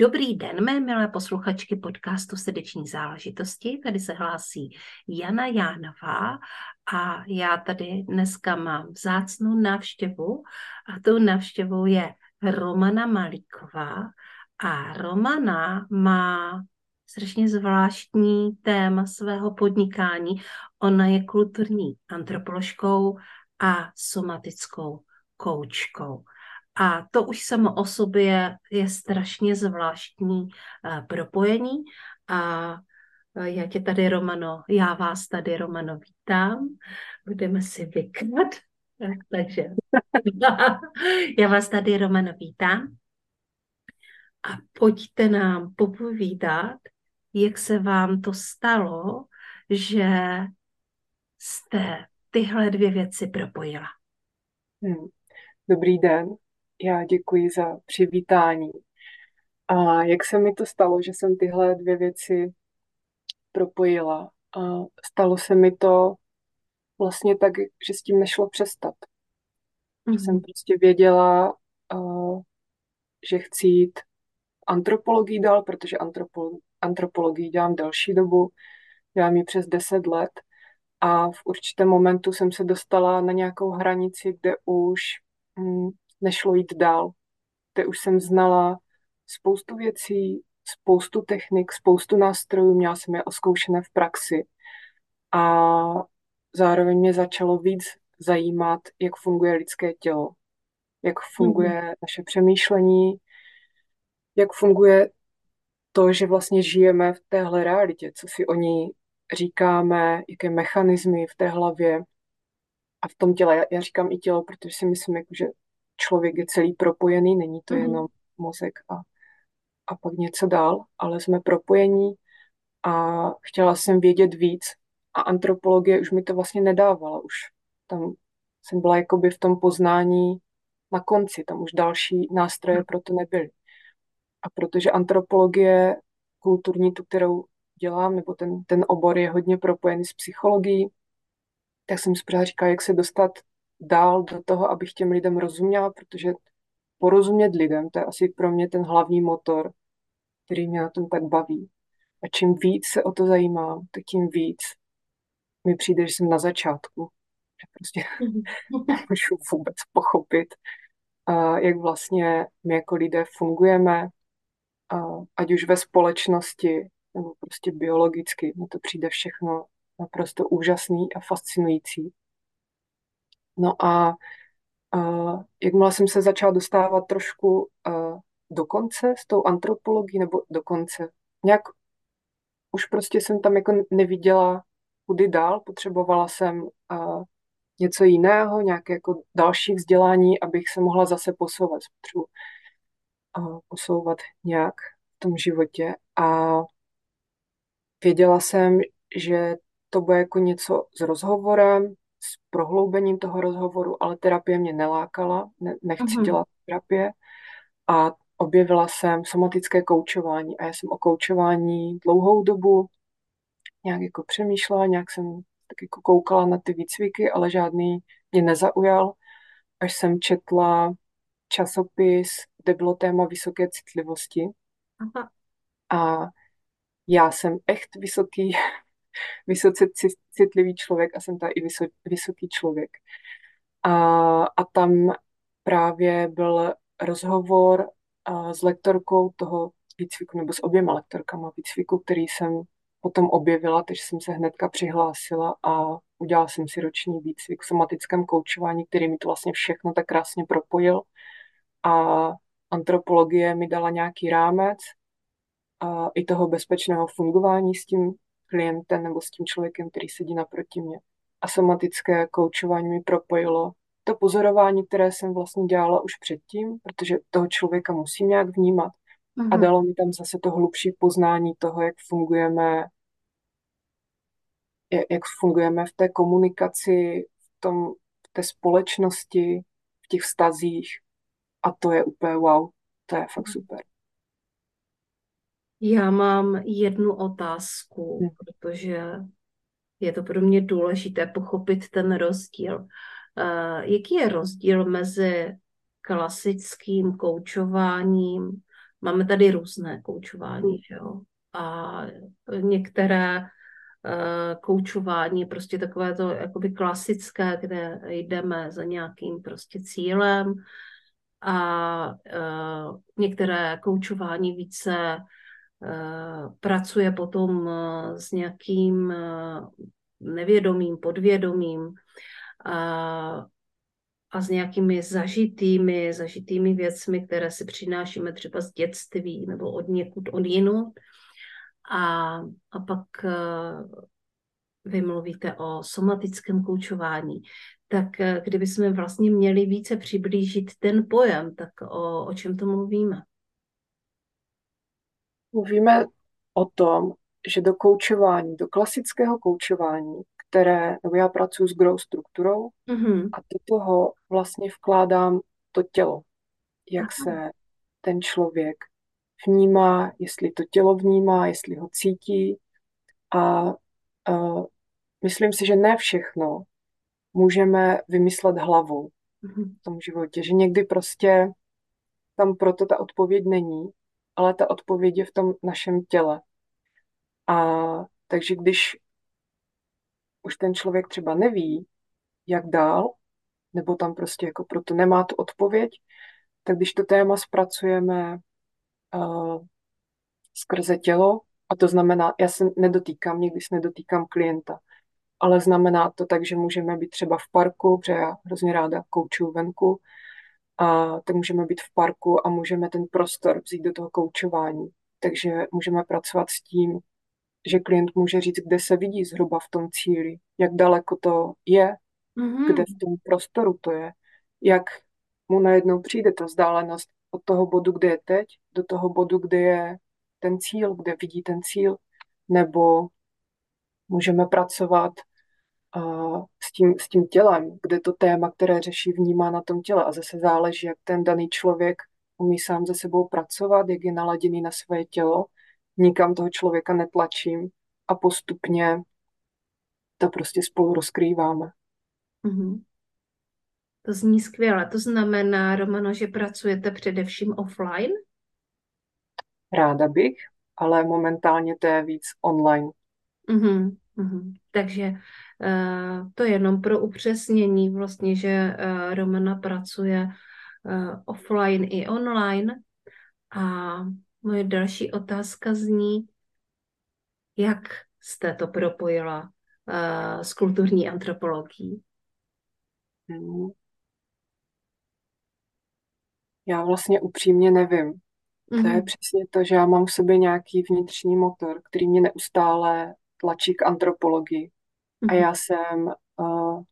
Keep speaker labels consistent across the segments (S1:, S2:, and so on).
S1: Dobrý den, mé milé posluchačky podcastu Srdeční záležitosti. Tady se hlásí Jana Jánová a já tady dneska mám vzácnou návštěvu a tou návštěvou je Romana Malíková a Romana má strašně zvláštní téma svého podnikání. Ona je kulturní antropoložkou a somatickou koučkou. A to už samo o sobě je strašně zvláštní uh, propojení. A uh, já tě tady, Romano, já vás tady, Romano, vítám. Budeme si vykat. Takže já vás tady, Romano, vítám. A pojďte nám popovídat, jak se vám to stalo, že jste tyhle dvě věci propojila.
S2: Hmm. Dobrý den, já děkuji za přivítání. A jak se mi to stalo, že jsem tyhle dvě věci propojila? A stalo se mi to vlastně tak, že s tím nešlo přestat. Mm-hmm. Jsem prostě věděla, že chci jít antropologii dál, protože antropolo- antropologii dělám delší dobu, dělám ji přes 10 let a v určitém momentu jsem se dostala na nějakou hranici, kde už hm, nešlo jít dál. Kde už jsem znala spoustu věcí, spoustu technik, spoustu nástrojů, měla jsem je oskoušené v praxi a zároveň mě začalo víc zajímat, jak funguje lidské tělo, jak funguje mm-hmm. naše přemýšlení, jak funguje to, že vlastně žijeme v téhle realitě, co si o ní říkáme, jaké mechanismy v té hlavě a v tom těle. Já, já říkám i tělo, protože si myslím, jako, že člověk je celý propojený, není to mm-hmm. jenom mozek a, a pak něco dál, ale jsme propojení a chtěla jsem vědět víc a antropologie už mi to vlastně nedávala, už tam jsem byla jakoby v tom poznání na konci, tam už další nástroje mm. pro to nebyly. A protože antropologie kulturní, tu, kterou dělám, nebo ten, ten obor je hodně propojený s psychologií, tak jsem si říkala, jak se dostat dál do toho, abych těm lidem rozuměla, protože porozumět lidem, to je asi pro mě ten hlavní motor, který mě na tom tak baví. A čím víc se o to zajímám, tak tím víc mi přijde, že jsem na začátku. Že prostě nemůžu vůbec pochopit, jak vlastně my jako lidé fungujeme, ať už ve společnosti, nebo prostě biologicky. Mně to přijde všechno naprosto úžasný a fascinující. No a uh, jakmile jsem se začala dostávat trošku uh, do konce s tou antropologií, nebo do konce, nějak už prostě jsem tam jako neviděla kudy dál, potřebovala jsem uh, něco jiného, nějaké jako další vzdělání, abych se mohla zase posouvat, potřebuji uh, posouvat nějak v tom životě. A věděla jsem, že to bude jako něco s rozhovorem, s prohloubením toho rozhovoru, ale terapie mě nelákala, ne, nechci uh-huh. dělat terapie. A objevila jsem somatické koučování a já jsem o koučování dlouhou dobu nějak jako přemýšlela, nějak jsem tak jako koukala na ty výcviky, ale žádný mě nezaujal, až jsem četla časopis, kde bylo téma vysoké citlivosti. Aha. A já jsem echt vysoký vysoce citlivý člověk a jsem ta i vysoký člověk. A, a tam právě byl rozhovor s lektorkou toho výcviku, nebo s oběma lektorkama výcviku, který jsem potom objevila, takže jsem se hnedka přihlásila a udělala jsem si roční výcvik v somatickém koučování, který mi to vlastně všechno tak krásně propojil. A antropologie mi dala nějaký rámec a i toho bezpečného fungování s tím klientem nebo s tím člověkem, který sedí naproti mě. A somatické koučování mi propojilo to pozorování, které jsem vlastně dělala už předtím, protože toho člověka musím nějak vnímat. a dalo mi tam zase to hlubší poznání toho, jak fungujeme, jak fungujeme v té komunikaci, v, tom, v té společnosti, v těch vztazích a to je úplně wow, to je fakt super.
S1: Já mám jednu otázku, hmm. protože je to pro mě důležité pochopit ten rozdíl. Uh, jaký je rozdíl mezi klasickým koučováním? Máme tady různé koučování, hmm. že jo? A některé uh, koučování, prostě takové to jakoby klasické, kde jdeme za nějakým prostě cílem a uh, některé koučování více Eh, pracuje potom eh, s nějakým eh, nevědomým, podvědomým a, a s nějakými zažitými, zažitými věcmi, které si přinášíme třeba z dětství nebo od někud od jinut. A, a pak vy mluvíte o somatickém koučování, tak kdybychom vlastně měli více přiblížit ten pojem, tak o, o čem to mluvíme?
S2: Mluvíme o tom, že do koučování, do klasického koučování, které, nebo já pracuji s grow strukturou mm-hmm. a do toho vlastně vkládám to tělo, jak Aha. se ten člověk vnímá, jestli to tělo vnímá, jestli ho cítí a uh, myslím si, že ne všechno můžeme vymyslet hlavou mm-hmm. v tom životě, že někdy prostě tam proto ta odpověď není ale ta odpověď je v tom našem těle. A takže když už ten člověk třeba neví, jak dál, nebo tam prostě jako proto nemá tu odpověď, tak když to téma zpracujeme uh, skrze tělo, a to znamená, já se nedotýkám, nikdy se nedotýkám klienta, ale znamená to tak, že můžeme být třeba v parku, protože já hrozně ráda koučuju venku, a tak můžeme být v parku a můžeme ten prostor vzít do toho koučování. Takže můžeme pracovat s tím, že klient může říct, kde se vidí zhruba v tom cíli, jak daleko to je, mm-hmm. kde v tom prostoru to je, jak mu najednou přijde ta vzdálenost od toho bodu, kde je teď, do toho bodu, kde je ten cíl, kde vidí ten cíl, nebo můžeme pracovat s tím, s tím tělem, kde to téma, které řeší, vnímá na tom těle. A zase záleží, jak ten daný člověk umí sám se sebou pracovat, jak je naladěný na svoje tělo. Nikam toho člověka netlačím a postupně to prostě spolu rozkrýváme.
S1: Mm-hmm. To zní skvěle. To znamená, Romano, že pracujete především offline?
S2: Ráda bych, ale momentálně to je víc online.
S1: Mm-hmm. Mm-hmm. Takže to je jenom pro upřesnění vlastně, že uh, Romana pracuje uh, offline i online. A moje další otázka zní, jak jste to propojila s kulturní antropologií? Hmm.
S2: Já vlastně upřímně nevím. Mm-hmm. To je mhm. přesně to, že já mám v sobě nějaký vnitřní motor, který mě neustále tlačí k antropologii. Mm-hmm. A mhm. já jsem uh,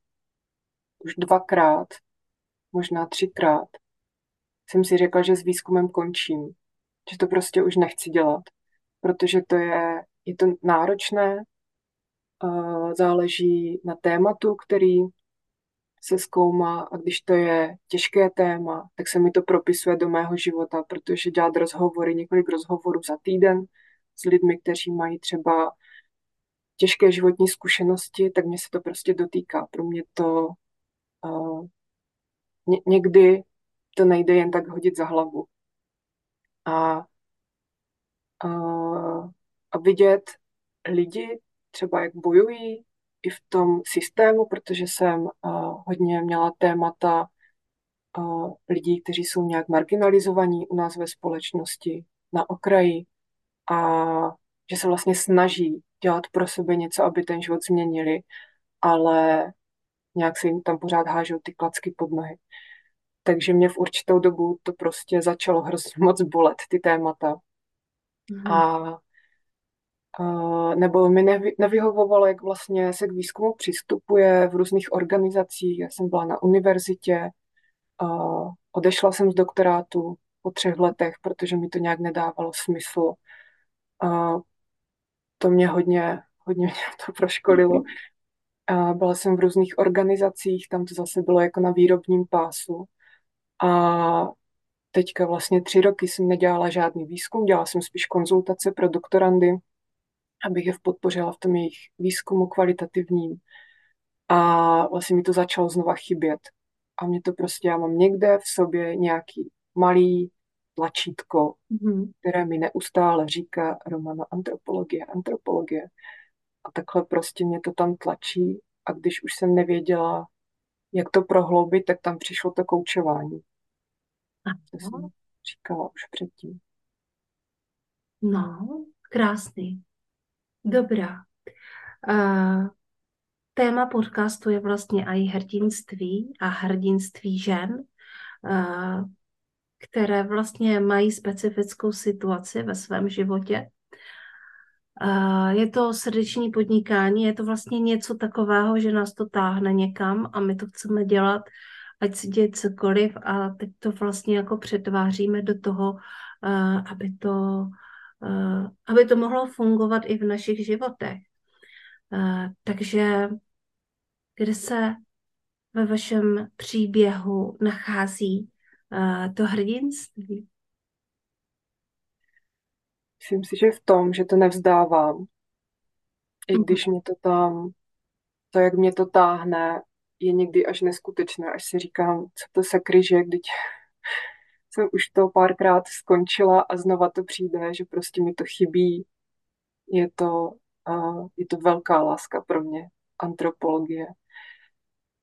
S2: už dvakrát, možná třikrát, jsem si řekla, že s výzkumem končím. Že to prostě už nechci dělat. Protože to je, je to náročné, uh, záleží na tématu, který se zkoumá a když to je těžké téma, tak se mi to propisuje do mého života, protože dělat rozhovory, několik rozhovorů za týden s lidmi, kteří mají třeba těžké životní zkušenosti, tak mě se to prostě dotýká. Pro mě to uh, ně, někdy to nejde jen tak hodit za hlavu. A, uh, a vidět lidi třeba, jak bojují i v tom systému, protože jsem uh, hodně měla témata uh, lidí, kteří jsou nějak marginalizovaní u nás ve společnosti, na okraji a že se vlastně snaží dělat pro sebe něco, aby ten život změnili, ale nějak se jim tam pořád hážou ty klacky pod nohy. Takže mě v určitou dobu to prostě začalo hrozně moc bolet, ty témata. Mm. A, a nebo mi nevy, nevyhovovalo, jak vlastně se k výzkumu přistupuje v různých organizacích. Já jsem byla na univerzitě, a odešla jsem z doktorátu po třech letech, protože mi to nějak nedávalo smysl. A to mě hodně, hodně mě to proškolilo. A byla jsem v různých organizacích, tam to zase bylo jako na výrobním pásu. A teďka vlastně tři roky jsem nedělala žádný výzkum, dělala jsem spíš konzultace pro doktorandy, abych je podpořila v tom jejich výzkumu kvalitativním. A vlastně mi to začalo znova chybět. A mě to prostě, já mám někde v sobě nějaký malý tlačítko, mm-hmm. které mi neustále říká Romana antropologie, antropologie. A takhle prostě mě to tam tlačí a když už jsem nevěděla, jak to prohloubit, tak tam přišlo to koučování. To jsem říkala už předtím.
S1: No, krásný. Dobrá. Uh, téma podcastu je vlastně i hrdinství a hrdinství žen, uh, které vlastně mají specifickou situaci ve svém životě. Je to srdeční podnikání, je to vlastně něco takového, že nás to táhne někam a my to chceme dělat, ať se děje cokoliv a teď to vlastně jako přetváříme do toho, aby to aby to mohlo fungovat i v našich životech. Takže kde se ve vašem příběhu nachází to hrdinství?
S2: Myslím si, že v tom, že to nevzdávám. I mhm. když mě to tam, to, jak mě to táhne, je někdy až neskutečné, až si říkám, co to se kryže, když jsem už to párkrát skončila a znova to přijde, že prostě mi to chybí. Je to, uh, je to velká láska pro mě, antropologie.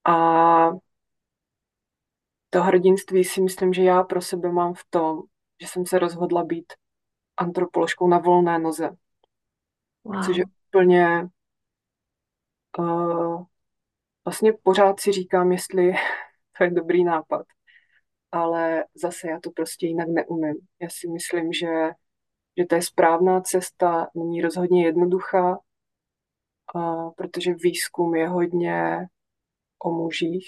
S2: A to hrdinství si myslím, že já pro sebe mám v tom, že jsem se rozhodla být antropoložkou na volné noze. Wow. Což je úplně uh, vlastně pořád si říkám, jestli to je dobrý nápad ale zase já to prostě jinak neumím. Já si myslím, že, že to je správná cesta, není rozhodně jednoduchá, a, protože výzkum je hodně o mužích.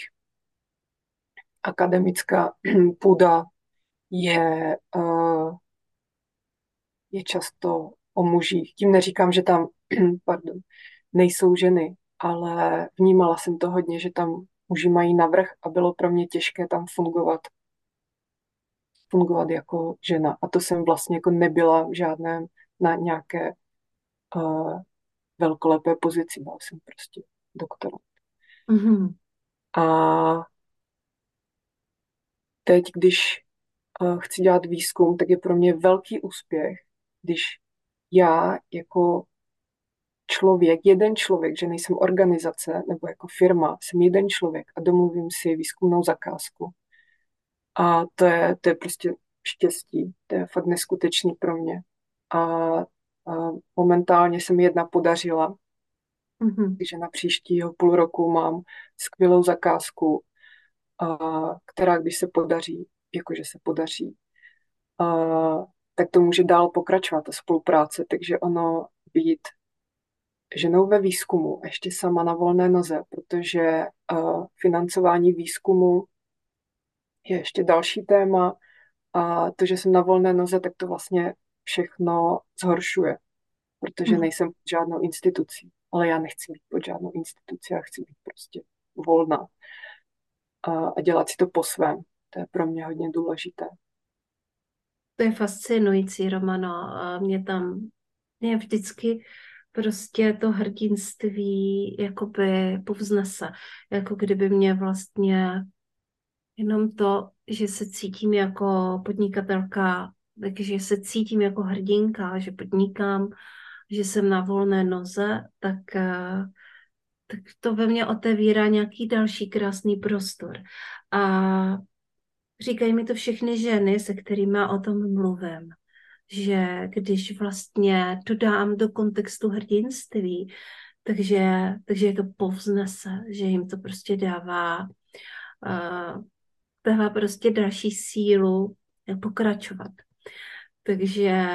S2: Akademická půda je, je často o mužích. Tím neříkám, že tam pardon, nejsou ženy, ale vnímala jsem to hodně, že tam muži mají navrh a bylo pro mě těžké tam fungovat fungovat jako žena. A to jsem vlastně jako nebyla v žádném na nějaké uh, velkolepé pozici. Byla jsem prostě doktorant. Mm-hmm. A teď, když uh, chci dělat výzkum, tak je pro mě velký úspěch, když já jako člověk, jeden člověk, že nejsem organizace nebo jako firma, jsem jeden člověk a domluvím si výzkumnou zakázku a to je, to je prostě štěstí, to je fakt neskutečný pro mě. A, a momentálně se mi jedna podařila, mm-hmm. takže na příštího půl roku mám skvělou zakázku, a, která když se podaří, jakože se podaří, a, tak to může dál pokračovat, ta spolupráce, takže ono být ženou ve výzkumu, ještě sama na volné noze, protože financování výzkumu je ještě další téma a to, že jsem na volné noze, tak to vlastně všechno zhoršuje, protože hmm. nejsem pod žádnou institucí. Ale já nechci být pod žádnou institucí, já chci být prostě volná a, a dělat si to po svém. To je pro mě hodně důležité.
S1: To je fascinující, Romano. Mě tam, mě vždycky prostě to hrdinství jakoby povznese. Jako kdyby mě vlastně Jenom to, že se cítím jako podnikatelka, takže se cítím jako hrdinka, že podnikám, že jsem na volné noze, tak, eh, tak to ve mně otevírá nějaký další krásný prostor. A říkají mi to všechny ženy, se kterými o tom mluvím, že když vlastně to dám do kontextu hrdinství, takže, takže je to povznese, že jim to prostě dává uh, dává prostě další sílu pokračovat. Takže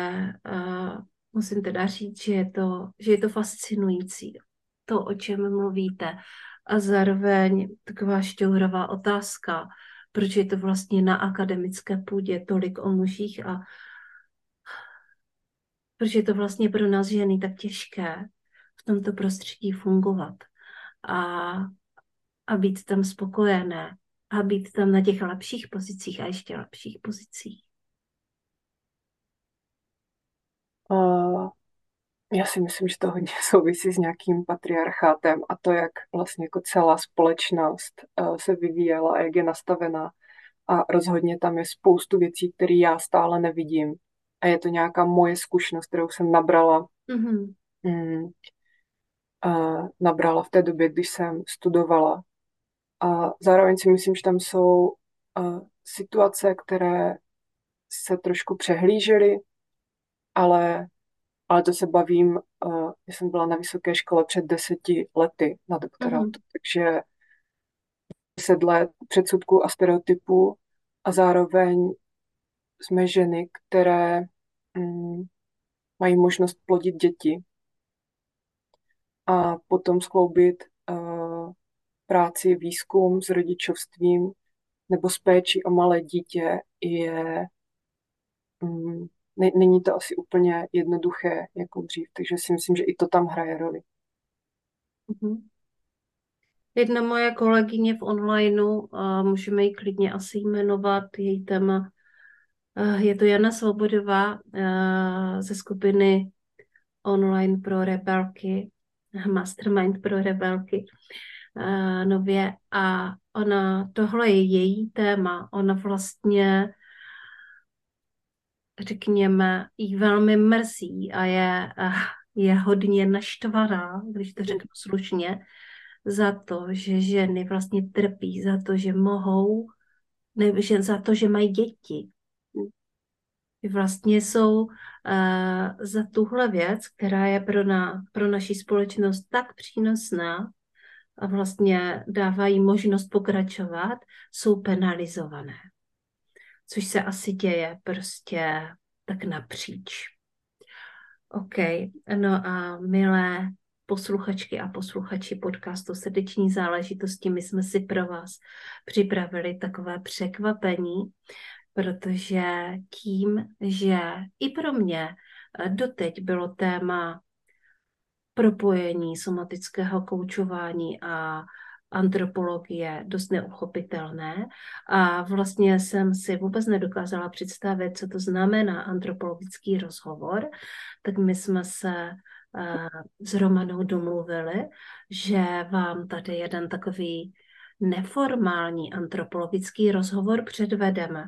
S1: uh, musím teda říct, že je, to, že je to fascinující, to, o čem mluvíte. A zároveň taková šťourová otázka, Proč je to vlastně na akademické půdě tolik o mužích a proč je to vlastně pro nás ženy tak těžké v tomto prostředí fungovat a, a být tam spokojené a být tam na těch lepších pozicích a ještě lepších pozicích.
S2: Já si myslím, že to hodně souvisí s nějakým patriarchátem a to, jak vlastně jako celá společnost uh, se vyvíjela a jak je nastavená. A rozhodně tam je spoustu věcí, které já stále nevidím. A je to nějaká moje zkušenost, kterou jsem nabrala. Mm-hmm. Mm, uh, nabrala v té době, když jsem studovala. A zároveň si myslím, že tam jsou uh, situace, které se trošku přehlížely, ale, ale to se bavím, uh, já jsem byla na vysoké škole před deseti lety na doktorátu, mm-hmm. takže deset let předsudků a stereotypů a zároveň jsme ženy, které mm, mají možnost plodit děti a potom skloubit uh, práci, výzkum s rodičovstvím nebo s péčí o malé dítě je mm, není to asi úplně jednoduché jako dřív, takže si myslím, že i to tam hraje roli.
S1: Mm-hmm. Jedna moje kolegyně v onlineu, můžeme ji klidně asi jmenovat, její téma, je to Jana Svobodová ze skupiny online pro rebelky, mastermind pro rebelky nově a ona, tohle je její téma, ona vlastně řekněme, jí velmi mrzí a je, je hodně naštvaná, když to řeknu slušně, za to, že ženy vlastně trpí, za to, že mohou, ne, že za to, že mají děti. Vlastně jsou uh, za tuhle věc, která je pro, na, pro naši společnost tak přínosná a vlastně dávají možnost pokračovat, jsou penalizované což se asi děje prostě tak napříč. OK, no a milé posluchačky a posluchači podcastu Srdeční záležitosti, my jsme si pro vás připravili takové překvapení, protože tím, že i pro mě doteď bylo téma propojení somatického koučování a antropologie dost neuchopitelné a vlastně jsem si vůbec nedokázala představit, co to znamená antropologický rozhovor, tak my jsme se uh, s Romanou domluvili, že vám tady jeden takový neformální antropologický rozhovor předvedeme,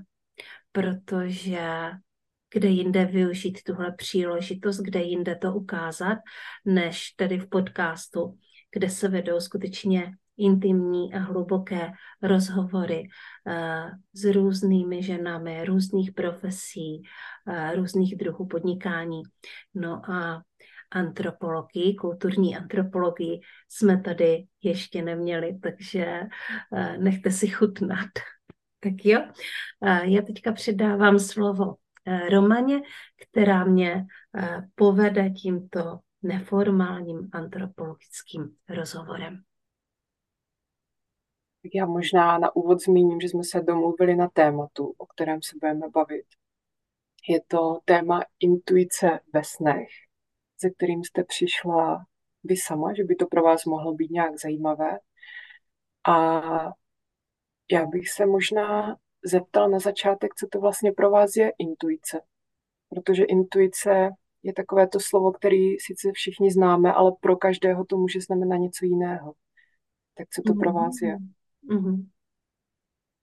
S1: protože kde jinde využít tuhle příležitost, kde jinde to ukázat, než tedy v podcastu, kde se vedou skutečně intimní a hluboké rozhovory uh, s různými ženami, různých profesí, uh, různých druhů podnikání. No a antropologii, kulturní antropologii jsme tady ještě neměli, takže uh, nechte si chutnat. Tak jo, já teďka předávám slovo Romaně, která mě povede tímto neformálním antropologickým rozhovorem.
S2: Tak já možná na úvod zmíním, že jsme se domluvili na tématu, o kterém se budeme bavit. Je to téma intuice ve snech, se kterým jste přišla vy sama, že by to pro vás mohlo být nějak zajímavé. A já bych se možná zeptal na začátek, co to vlastně pro vás je intuice. Protože intuice je takové to slovo, který sice všichni známe, ale pro každého to může znamenat něco jiného. Tak co to mm-hmm. pro vás je? Mm-hmm.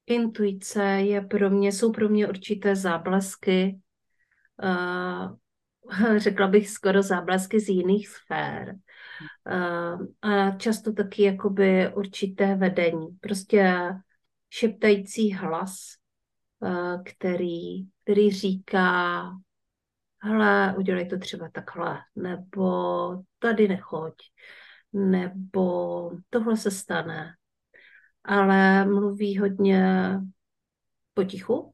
S1: Intuice je pro mě, jsou pro mě určité záblesky, uh, řekla bych skoro záblesky z jiných sfér. Uh, a často taky jakoby určité vedení. Prostě šeptající hlas, uh, který, který říká hele, udělej to třeba takhle, nebo tady nechoď, nebo tohle se stane, ale mluví hodně potichu,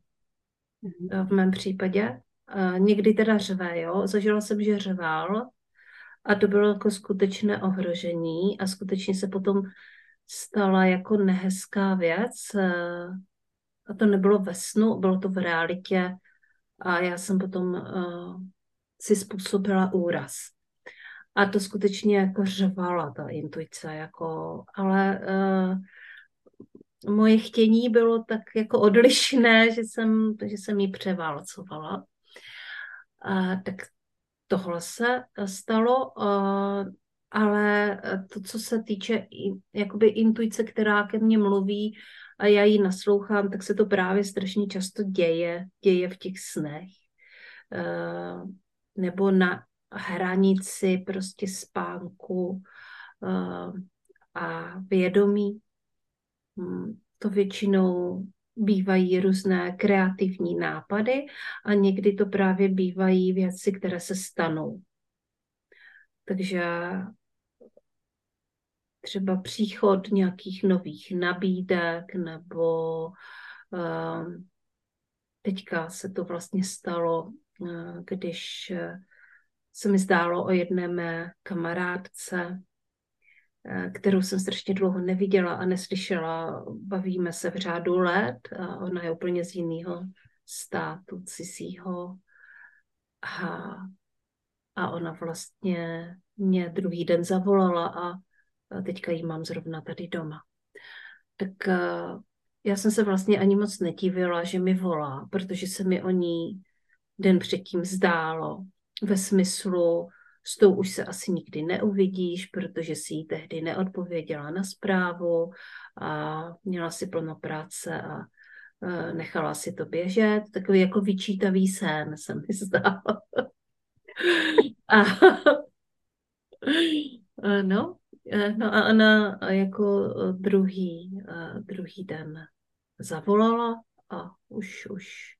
S1: mm-hmm. v mém případě. Někdy teda řve, jo. Zažila jsem, že řval a to bylo jako skutečné ohrožení a skutečně se potom stala jako nehezká věc, a to nebylo ve snu, bylo to v realitě a já jsem potom uh, si způsobila úraz. A to skutečně jako řvala ta intuice, jako, ale uh, moje chtění bylo tak jako odlišné, že jsem, že jsem ji převálcovala. A, tak tohle se stalo, uh, ale to, co se týče jakoby intuice, která ke mně mluví a já ji naslouchám, tak se to právě strašně často děje, děje v těch snech. Uh, nebo na hranici prostě spánku a vědomí. To většinou bývají různé kreativní nápady a někdy to právě bývají věci, které se stanou. Takže třeba příchod nějakých nových nabídek nebo uh, teďka se to vlastně stalo, uh, když se mi zdálo o jedné mé kamarádce, Eh, kterou jsem strašně dlouho neviděla a neslyšela. Bavíme se v řádu let a ona je úplně z jiného státu, cizího. A, a ona vlastně mě druhý den zavolala a, a teďka ji mám zrovna tady doma. Tak eh, já jsem se vlastně ani moc nedivila, že mi volá, protože se mi o ní den předtím zdálo ve smyslu, s tou už se asi nikdy neuvidíš, protože si jí tehdy neodpověděla na zprávu a měla si plno práce a nechala si to běžet. Takový jako vyčítavý sen se mi zdál. a, no, no a ona jako druhý, druhý den zavolala a už, už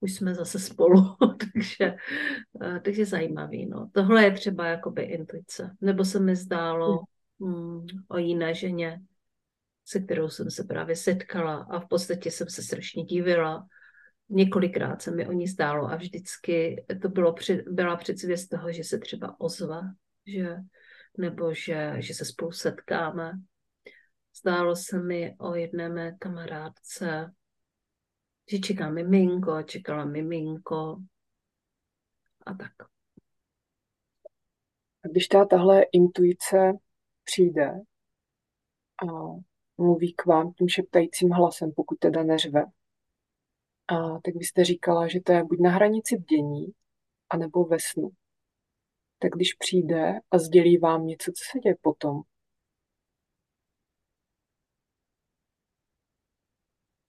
S1: už jsme zase spolu, takže, eh, takže zajímavý. No. Tohle je třeba jakoby intuice. Nebo se mi zdálo mm, o jiné ženě, se kterou jsem se právě setkala a v podstatě jsem se strašně divila. Několikrát se mi o ní zdálo a vždycky to bylo před, byla předzvěst toho, že se třeba ozva, že, nebo že, že se spolu setkáme. Zdálo se mi o jedné mé kamarádce, že čeká miminko, čekala miminko a tak.
S2: A když ta tahle intuice přijde a mluví k vám tím šeptajícím hlasem, pokud teda neřve, a tak byste říkala, že to je buď na hranici bdění, anebo ve snu. Tak když přijde a sdělí vám něco, co se děje potom,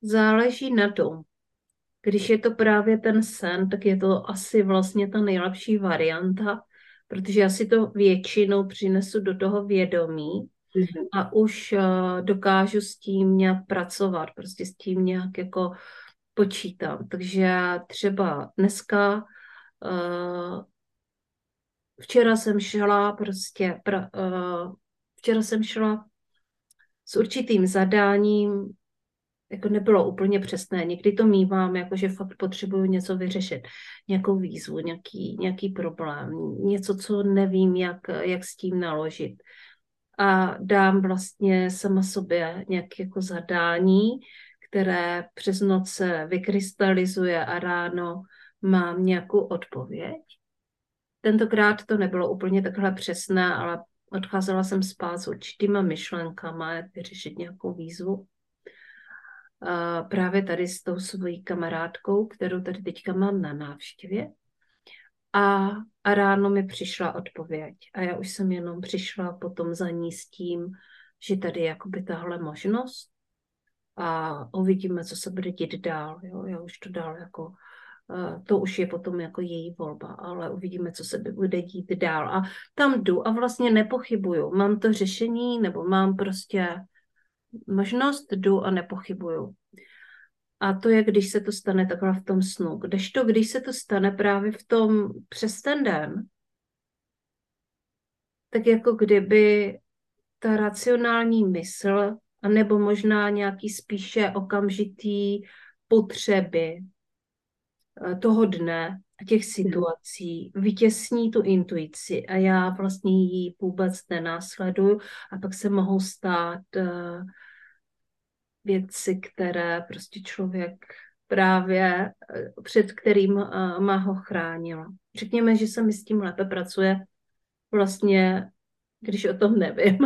S1: Záleží na tom, když je to právě ten sen, tak je to asi vlastně ta nejlepší varianta, protože já si to většinou přinesu do toho vědomí mm-hmm. a už uh, dokážu s tím nějak pracovat, prostě s tím nějak jako počítám. Takže třeba dneska, uh, včera jsem šla prostě, pra, uh, včera jsem šla s určitým zadáním jako nebylo úplně přesné. Někdy to mývám, jako že fakt potřebuju něco vyřešit, nějakou výzvu, nějaký, nějaký problém, něco, co nevím, jak, jak s tím naložit. A dám vlastně sama sobě nějaké jako zadání, které přes noc se vykrystalizuje a ráno mám nějakou odpověď. Tentokrát to nebylo úplně takhle přesné, ale odcházela jsem spát s určitýma myšlenkama, jak vyřešit nějakou výzvu právě tady s tou svojí kamarádkou, kterou tady teďka mám na návštěvě. A, a ráno mi přišla odpověď. A já už jsem jenom přišla potom za ní s tím, že tady je jakoby tahle možnost a uvidíme, co se bude dít dál. Jo? Já už to dál jako, to už je potom jako její volba, ale uvidíme, co se bude dít dál. A tam jdu a vlastně nepochybuju. Mám to řešení, nebo mám prostě možnost, jdu a nepochybuju. A to je, když se to stane takhle v tom snu. Kdežto, když se to stane právě v tom přes ten den, tak jako kdyby ta racionální mysl, anebo možná nějaký spíše okamžitý potřeby toho dne a těch mhm. situací vytěsní tu intuici a já vlastně ji vůbec nenásleduju a pak se mohou stát uh, věci, které prostě člověk právě před kterým má ho chránila. Řekněme, že se mi s tím lépe pracuje vlastně, když o tom nevím.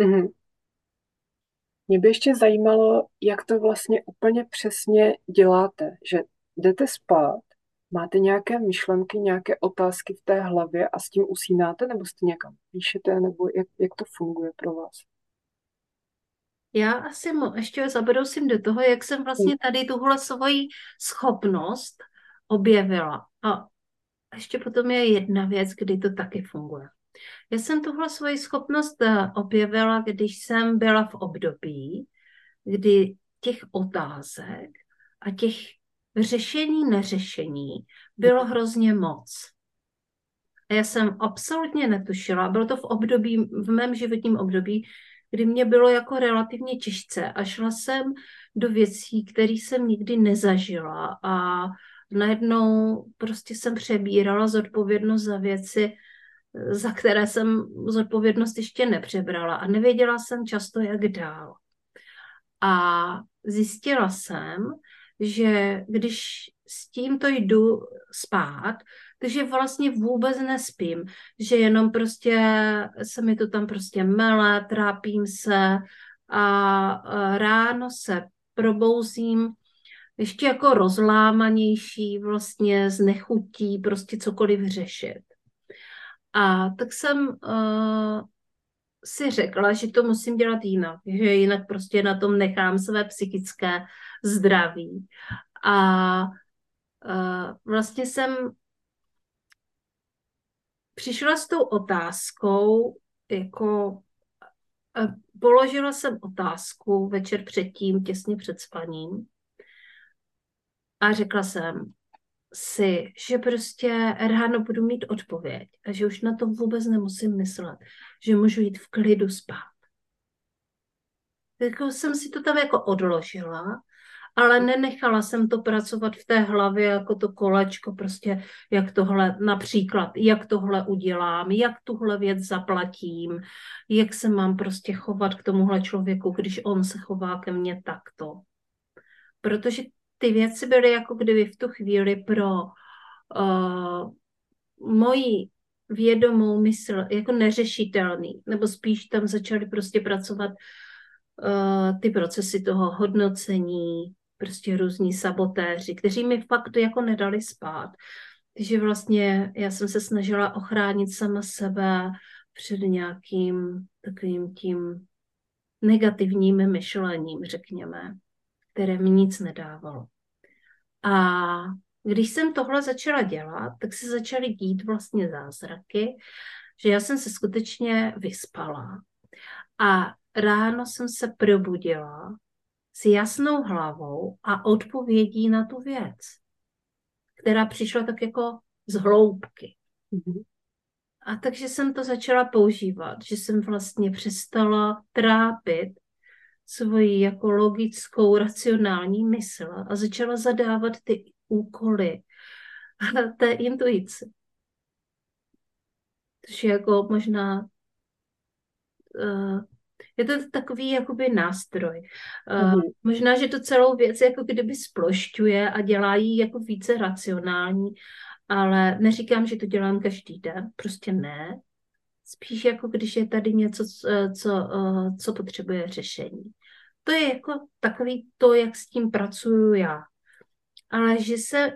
S1: Mm-hmm.
S2: Mě by ještě zajímalo, jak to vlastně úplně přesně děláte, že jdete spát, máte nějaké myšlenky, nějaké otázky v té hlavě a s tím usínáte, nebo to někam píšete, nebo jak, jak to funguje pro vás?
S1: Já asi mo- ještě zabrousím do toho, jak jsem vlastně hmm. tady tuhle svoji schopnost objevila. A ještě potom je jedna věc, kdy to taky funguje. Já jsem tuhle svoji schopnost eh, objevila, když jsem byla v období, kdy těch otázek a těch řešení neřešení bylo hrozně moc. A já jsem absolutně netušila, bylo to v období, v mém životním období, kdy mě bylo jako relativně těžce a šla jsem do věcí, které jsem nikdy nezažila a najednou prostě jsem přebírala zodpovědnost za věci, za které jsem zodpovědnost ještě nepřebrala a nevěděla jsem často, jak dál. A zjistila jsem, že když s tímto jdu spát, takže vlastně vůbec nespím, že jenom prostě se mi to tam prostě mele, trápím se a ráno se probouzím ještě jako rozlámanější, vlastně znechutí, prostě cokoliv řešit. A tak jsem uh, si řekla, že to musím dělat jinak, že jinak prostě na tom nechám své psychické zdraví. A uh, vlastně jsem přišla s tou otázkou, jako uh, položila jsem otázku večer předtím, těsně před spaním a řekla jsem, si, že prostě ráno budu mít odpověď a že už na to vůbec nemusím myslet, že můžu jít v klidu spát. Tak jsem si to tam jako odložila, ale nenechala jsem to pracovat v té hlavě jako to kolečko, prostě jak tohle, například, jak tohle udělám, jak tuhle věc zaplatím, jak se mám prostě chovat k tomuhle člověku, když on se chová ke mně takto. Protože ty věci byly jako kdyby v tu chvíli pro uh, moji vědomou mysl jako neřešitelný, nebo spíš tam začaly prostě pracovat uh, ty procesy toho hodnocení, prostě různí sabotéři, kteří mi fakt jako nedali spát. Takže vlastně já jsem se snažila ochránit sama sebe před nějakým takovým tím negativním myšlením, řekněme které mi nic nedávalo. A když jsem tohle začala dělat, tak se začaly dít vlastně zázraky, že já jsem se skutečně vyspala. A ráno jsem se probudila s jasnou hlavou a odpovědí na tu věc, která přišla tak jako z hloubky. Mm-hmm. A takže jsem to začala používat, že jsem vlastně přestala trápit svoji jako logickou, racionální mysl a začala zadávat ty úkoly té intuici. Což je jako možná uh, je to takový jakoby nástroj. Uh. Možná, že to celou věc jako kdyby splošťuje a dělá ji jako více racionální, ale neříkám, že to dělám každý den, prostě ne. Spíš jako když je tady něco, co, uh, co potřebuje řešení. To je jako takový to, jak s tím pracuju já. Ale že se,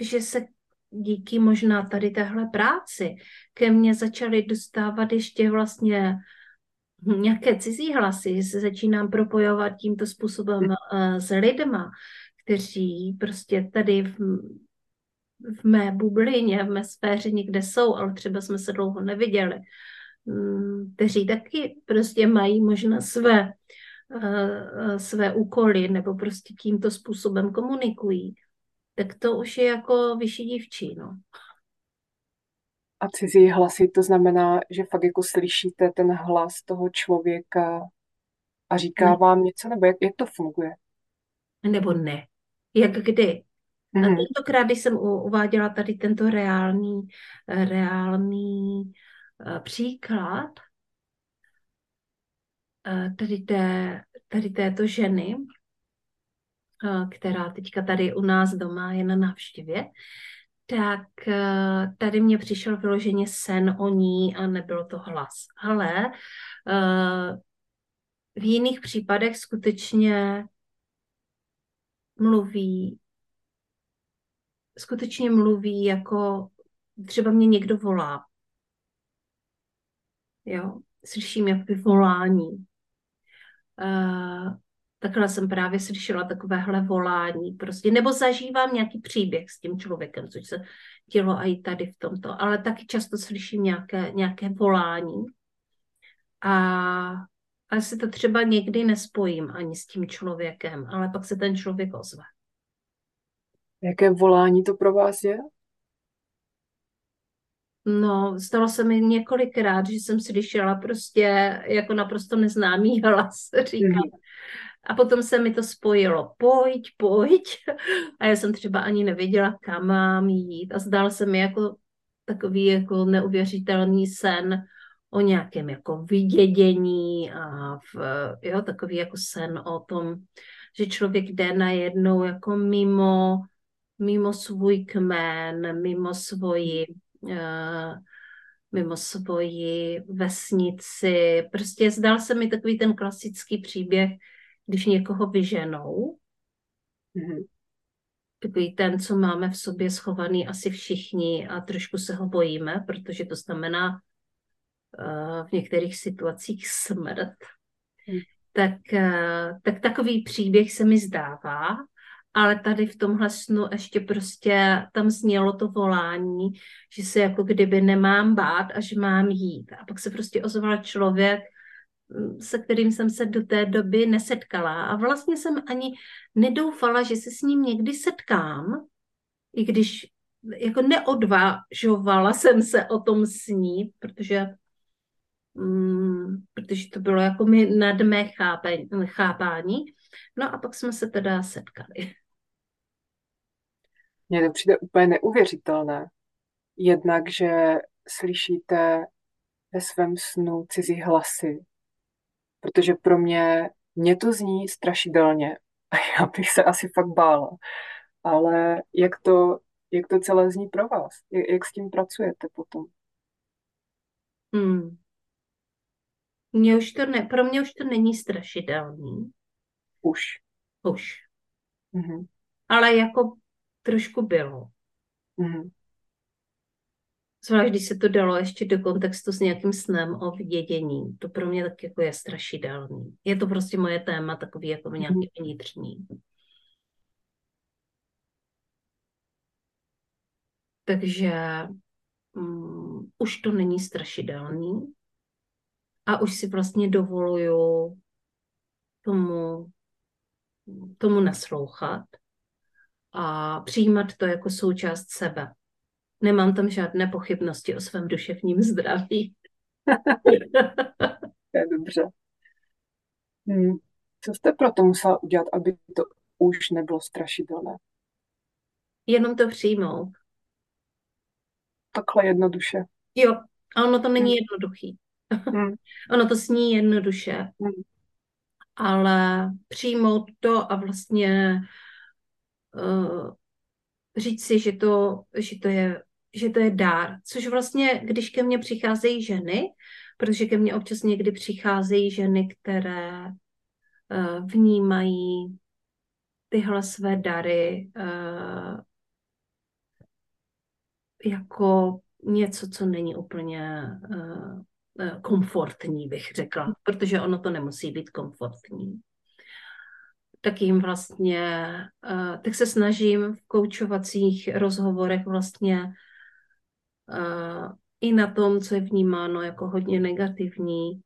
S1: že se díky možná tady téhle práci ke mně začaly dostávat ještě vlastně nějaké cizí hlasy, že se začínám propojovat tímto způsobem uh, s lidma, kteří prostě tady v, v mé bublině, v mé sféře někde jsou, ale třeba jsme se dlouho neviděli. Mm, kteří taky prostě mají možná své, eh, své úkoly nebo prostě tímto způsobem komunikují, tak to už je jako vyšší dívčí, no.
S2: A cizí hlasy, to znamená, že fakt jako slyšíte ten hlas toho člověka a říká ne. vám něco, nebo jak, jak to funguje?
S1: Nebo ne. Jak kdy? Mm-hmm. A mhm. tentokrát, když jsem uváděla tady tento reálný, reálný Eh, příklad eh, tady té, tady této ženy, která teďka tady u nás doma je na návštěvě, tak tady mě přišel vyloženě sen o ní a nebyl to hlas. Ale v jiných případech skutečně mluví, skutečně mluví jako třeba mě někdo volá. Jo, slyším jakoby volání. Uh, takhle jsem právě slyšela takovéhle volání prostě, nebo zažívám nějaký příběh s tím člověkem, což se dělo i tady v tomto, ale taky často slyším nějaké, nějaké volání a ale si to třeba někdy nespojím ani s tím člověkem, ale pak se ten člověk ozve.
S2: Jaké volání to pro vás je?
S1: No, stalo se mi několikrát, že jsem slyšela prostě jako naprosto neznámý hlas říkat. Mm. A potom se mi to spojilo. Pojď, pojď. A já jsem třeba ani nevěděla, kam mám jít. A zdál se mi jako takový jako neuvěřitelný sen o nějakém jako vydědění a v, jo, takový jako sen o tom, že člověk jde najednou jako mimo, mimo svůj kmen, mimo svoji mimo svoji vesnici. Prostě zdal se mi takový ten klasický příběh, když někoho vyženou. Mm-hmm. Takový ten, co máme v sobě schovaný asi všichni a trošku se ho bojíme, protože to znamená v některých situacích smrt, hmm. tak, eh, tak takový příběh se mi zdává, ale tady v tomhle snu ještě prostě tam znělo to volání, že se jako kdyby nemám bát a že mám jít. A pak se prostě ozval člověk, mm, se kterým jsem se do té doby nesetkala. A vlastně jsem ani nedoufala, že se s ním někdy setkám, i když jako neodvážovala jsem se o tom snít, protože mm, protože to bylo jako mi nad mé chápání, chápání. No a pak jsme se teda setkali.
S2: Mně to přijde úplně neuvěřitelné. Jednak, že slyšíte ve svém snu cizí hlasy, protože pro mě, mě to zní strašidelně a já bych se asi fakt bála. Ale jak to, jak to celé zní pro vás? Jak, jak s tím pracujete potom?
S1: Hmm. Mě už to ne, pro mě už to není strašidelný.
S2: Už.
S1: Už. Mm-hmm. Ale jako trošku bylo. Mm-hmm. Zvlášť, když se to dalo ještě do kontextu s nějakým snem o vědění. To pro mě tak jako je strašidelný. Je to prostě moje téma takový jako mhm. nějaký mm-hmm. vnitřní. Takže um, už to není strašidelný a už si vlastně dovoluju tomu, tomu naslouchat a přijímat to jako součást sebe. Nemám tam žádné pochybnosti o svém duševním zdraví.
S2: je dobře. Hmm. Co jste proto musela udělat, aby to už nebylo strašidelné?
S1: Jenom to přijmout.
S2: Takhle jednoduše.
S1: Jo, a ono to není hmm. jednoduchý. Hmm. ono to sní jednoduše, hmm. ale přijmout to a vlastně uh, říct si, že to, že to je že to je dár, což vlastně, když ke mně přicházejí ženy, protože ke mně občas někdy přicházejí ženy, které uh, vnímají tyhle své dary uh, jako něco, co není úplně uh, komfortní, bych řekla, protože ono to nemusí být komfortní. Tak jim vlastně, eh, tak se snažím v koučovacích rozhovorech vlastně eh, i na tom, co je vnímáno jako hodně negativní,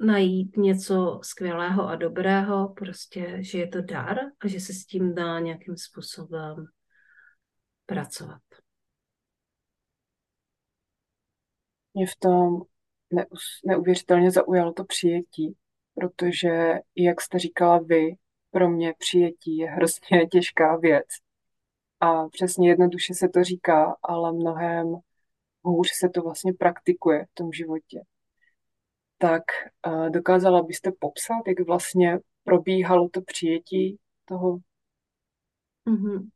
S1: najít něco skvělého a dobrého, prostě, že je to dar a že se s tím dá nějakým způsobem pracovat.
S2: mě v tom neuvěřitelně zaujalo to přijetí, protože, jak jste říkala vy, pro mě přijetí je hrozně těžká věc. A přesně jednoduše se to říká, ale mnohem hůř se to vlastně praktikuje v tom životě. tak uh, dokázala byste popsat, jak vlastně probíhalo to přijetí toho?
S1: Mm-hmm.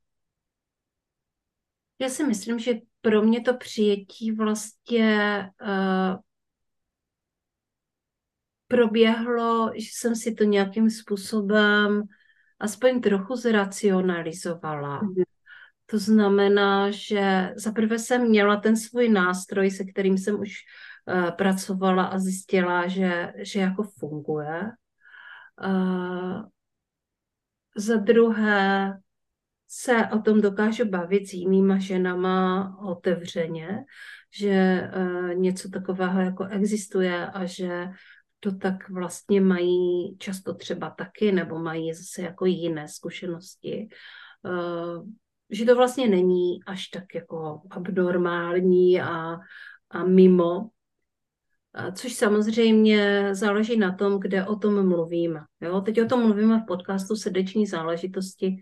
S1: Já si myslím, že pro mě to přijetí vlastně uh, proběhlo, že jsem si to nějakým způsobem aspoň trochu zracionalizovala. Mm-hmm. To znamená, že zaprvé jsem měla ten svůj nástroj, se kterým jsem už uh, pracovala a zjistila, že, že jako funguje. Uh, za druhé se o tom dokážu bavit s jinýma ženama otevřeně, že uh, něco takového jako existuje a že to tak vlastně mají často třeba taky, nebo mají zase jako jiné zkušenosti. Uh, že to vlastně není až tak jako abnormální a, a mimo, což samozřejmě záleží na tom, kde o tom mluvíme. Jo? Teď o tom mluvíme v podcastu Srdeční záležitosti,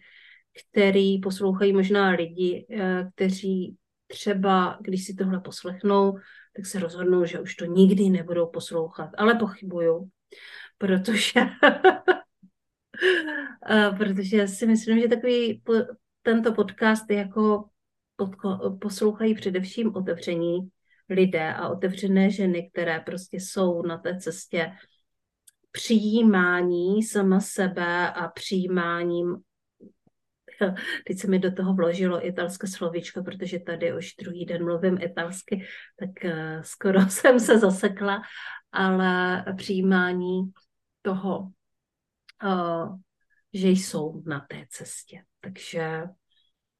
S1: který poslouchají možná lidi, eh, kteří třeba, když si tohle poslechnou, tak se rozhodnou, že už to nikdy nebudou poslouchat. Ale pochybuju, protože eh, protože si myslím, že takový tento podcast jako poslouchají především otevření lidé a otevřené ženy, které prostě jsou na té cestě přijímání sama sebe a přijímáním Teď se mi do toho vložilo italské slovíčko, protože tady už druhý den mluvím italsky, tak uh, skoro jsem se zasekla, ale přijímání toho, uh, že jsou na té cestě. Takže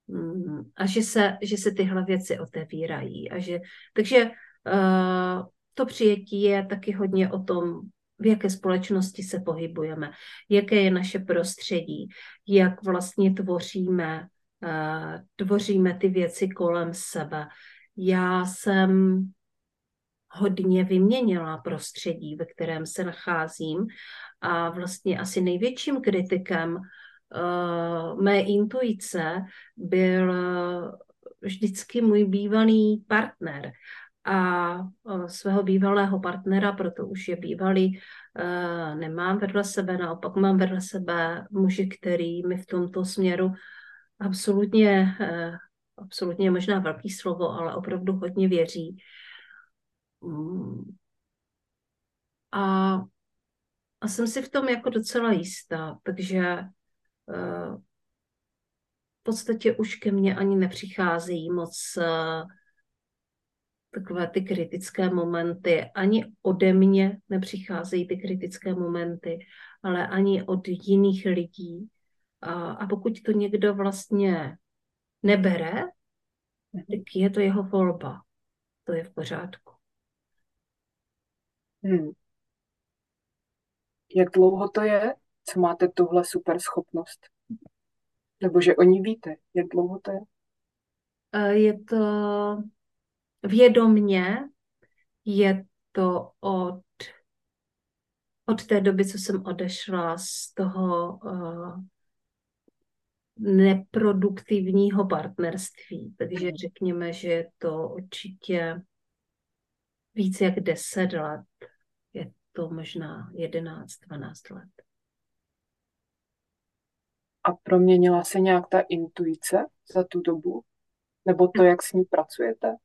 S1: mm, a že se, že se tyhle věci otevírají. A že, takže uh, to přijetí je taky hodně o tom, v jaké společnosti se pohybujeme, jaké je naše prostředí, jak vlastně tvoříme, uh, tvoříme ty věci kolem sebe. Já jsem hodně vyměnila prostředí, ve kterém se nacházím a vlastně asi největším kritikem uh, mé intuice byl vždycky můj bývalý partner a svého bývalého partnera, proto už je bývalý, e, nemám vedle sebe, naopak mám vedle sebe muži, který mi v tomto směru absolutně, e, absolutně možná velký slovo, ale opravdu hodně věří. Mm. A, a jsem si v tom jako docela jistá, takže e, v podstatě už ke mně ani nepřicházejí moc takové ty kritické momenty. Ani ode mě nepřicházejí ty kritické momenty, ale ani od jiných lidí. A, a pokud to někdo vlastně nebere, tak je to jeho volba. To je v pořádku.
S2: Hmm. Jak dlouho to je, co máte tuhle super schopnost? Nebo že o ní víte? Jak dlouho to je?
S1: Je to vědomně je to od, od té doby, co jsem odešla z toho uh, neproduktivního partnerství. Takže řekněme, že je to určitě více jak 10 let. Je to možná 11-12 let.
S2: A proměnila se nějak ta intuice za tu dobu? Nebo to, jak s ní pracujete?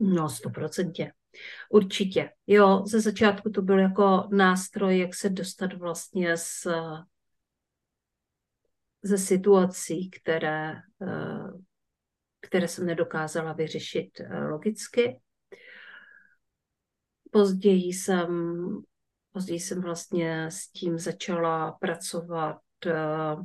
S1: No, stoprocentně. Určitě. Jo, ze začátku to byl jako nástroj, jak se dostat vlastně z, ze situací, které, eh, které jsem nedokázala vyřešit eh, logicky. Později jsem, později jsem vlastně s tím začala pracovat eh,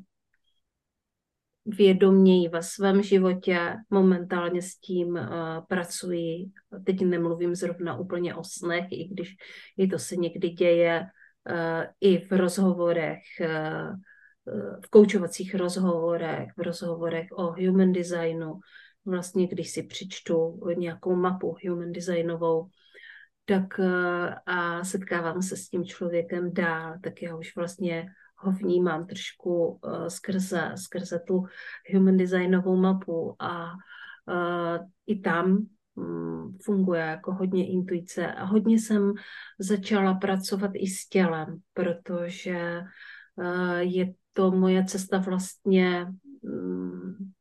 S1: vědoměji ve svém životě. Momentálně s tím uh, pracuji. Teď nemluvím zrovna úplně o snech, i když i to se někdy děje uh, i v rozhovorech, uh, v koučovacích rozhovorech, v rozhovorech o human designu. Vlastně, když si přečtu nějakou mapu human designovou, tak a setkávám se s tím člověkem dál, tak já už vlastně ho vnímám trošku uh, skrze, skrze tu human designovou mapu a uh, i tam mm, funguje jako hodně intuice. A hodně jsem začala pracovat i s tělem, protože eh, je to moje cesta vlastně, mm,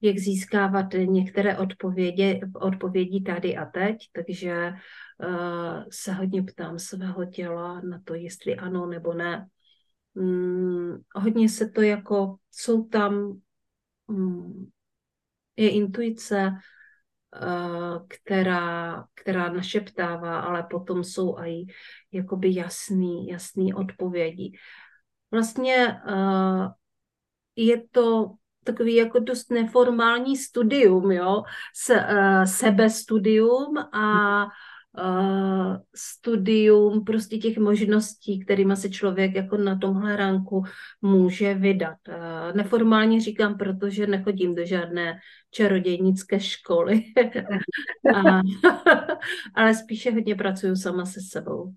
S1: jak získávat některé odpovědi, odpovědi tady a teď, takže uh, se hodně ptám svého těla na to, jestli ano nebo ne. Um, hodně se to jako, jsou tam, um, je intuice, uh, která, která našeptává, ale potom jsou i jakoby jasný, jasný odpovědi. Vlastně uh, je to takový jako dost neformální studium, jo, S, uh, sebestudium a uh, studium prostě těch možností, kterými se člověk jako na tomhle ránku může vydat. Uh, neformálně říkám, protože nechodím do žádné čarodějnické školy, a, ale spíše hodně pracuju sama se sebou.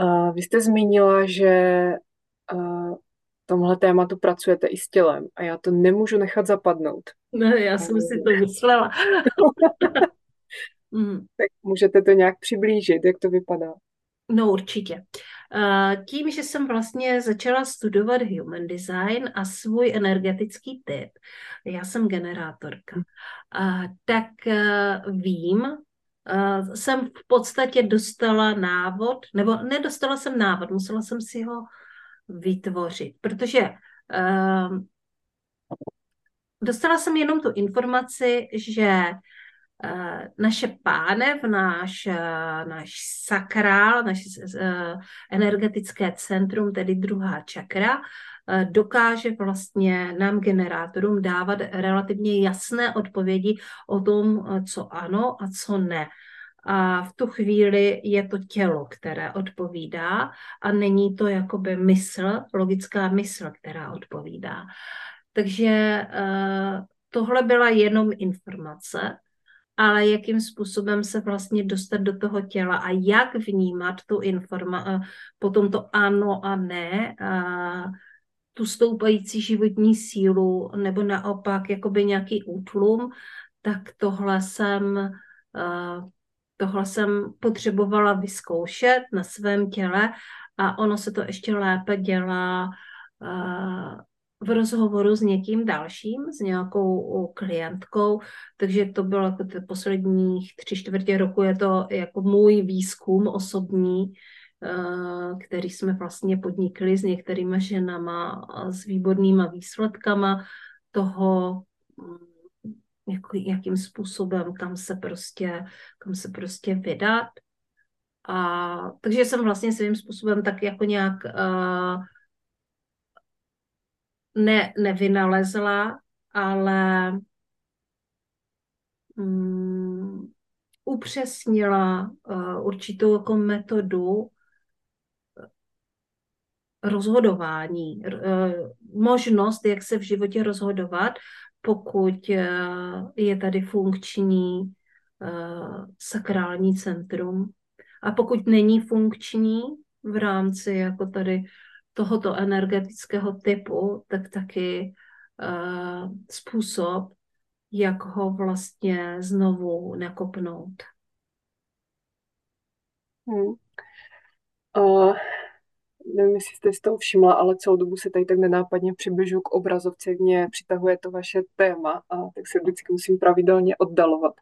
S2: Uh, vy jste zmínila, že uh, tomhle tématu pracujete i s tělem a já to nemůžu nechat zapadnout.
S1: No, já jsem si to myslela.
S2: mm. Tak můžete to nějak přiblížit, jak to vypadá?
S1: No určitě. Tím, že jsem vlastně začala studovat human design a svůj energetický typ, já jsem generátorka, tak e, vím, jsem v podstatě dostala návod, nebo nedostala jsem návod, musela jsem si ho vytvořit, protože dostala jsem jenom tu informaci, že naše pánev, náš, uh, náš sakrál, naše uh, energetické centrum, tedy druhá čakra, dokáže vlastně nám generátorům dávat relativně jasné odpovědi o tom, co ano a co ne. A v tu chvíli je to tělo, které odpovídá a není to jakoby mysl, logická mysl, která odpovídá. Takže tohle byla jenom informace, ale jakým způsobem se vlastně dostat do toho těla a jak vnímat tu informaci, uh, potom to ano a ne, uh, tu stoupající životní sílu nebo naopak jakoby nějaký útlum, tak tohle jsem uh, tohle jsem potřebovala vyzkoušet na svém těle a ono se to ještě lépe dělá v rozhovoru s někým dalším, s nějakou klientkou, takže to bylo jako ty posledních tři čtvrtě roku, je to jako můj výzkum osobní, který jsme vlastně podnikli s některýma ženama s výbornýma výsledkama toho, jak, jakým způsobem, kam se prostě, kam se prostě vydat. A, takže jsem vlastně svým způsobem tak jako nějak uh, ne, nevynalezla, ale um, upřesnila uh, určitou jako metodu rozhodování, uh, možnost, jak se v životě rozhodovat pokud eh, je tady funkční eh, sakrální centrum. A pokud není funkční v rámci jako tady tohoto energetického typu, tak taky uh, způsob, jak ho vlastně znovu nakopnout.
S2: Hmm. Uh, nevím, jestli jste si toho všimla, ale celou dobu se tady tak nenápadně přibližu k obrazovce, mě přitahuje to vaše téma a tak se vždycky musím pravidelně oddalovat.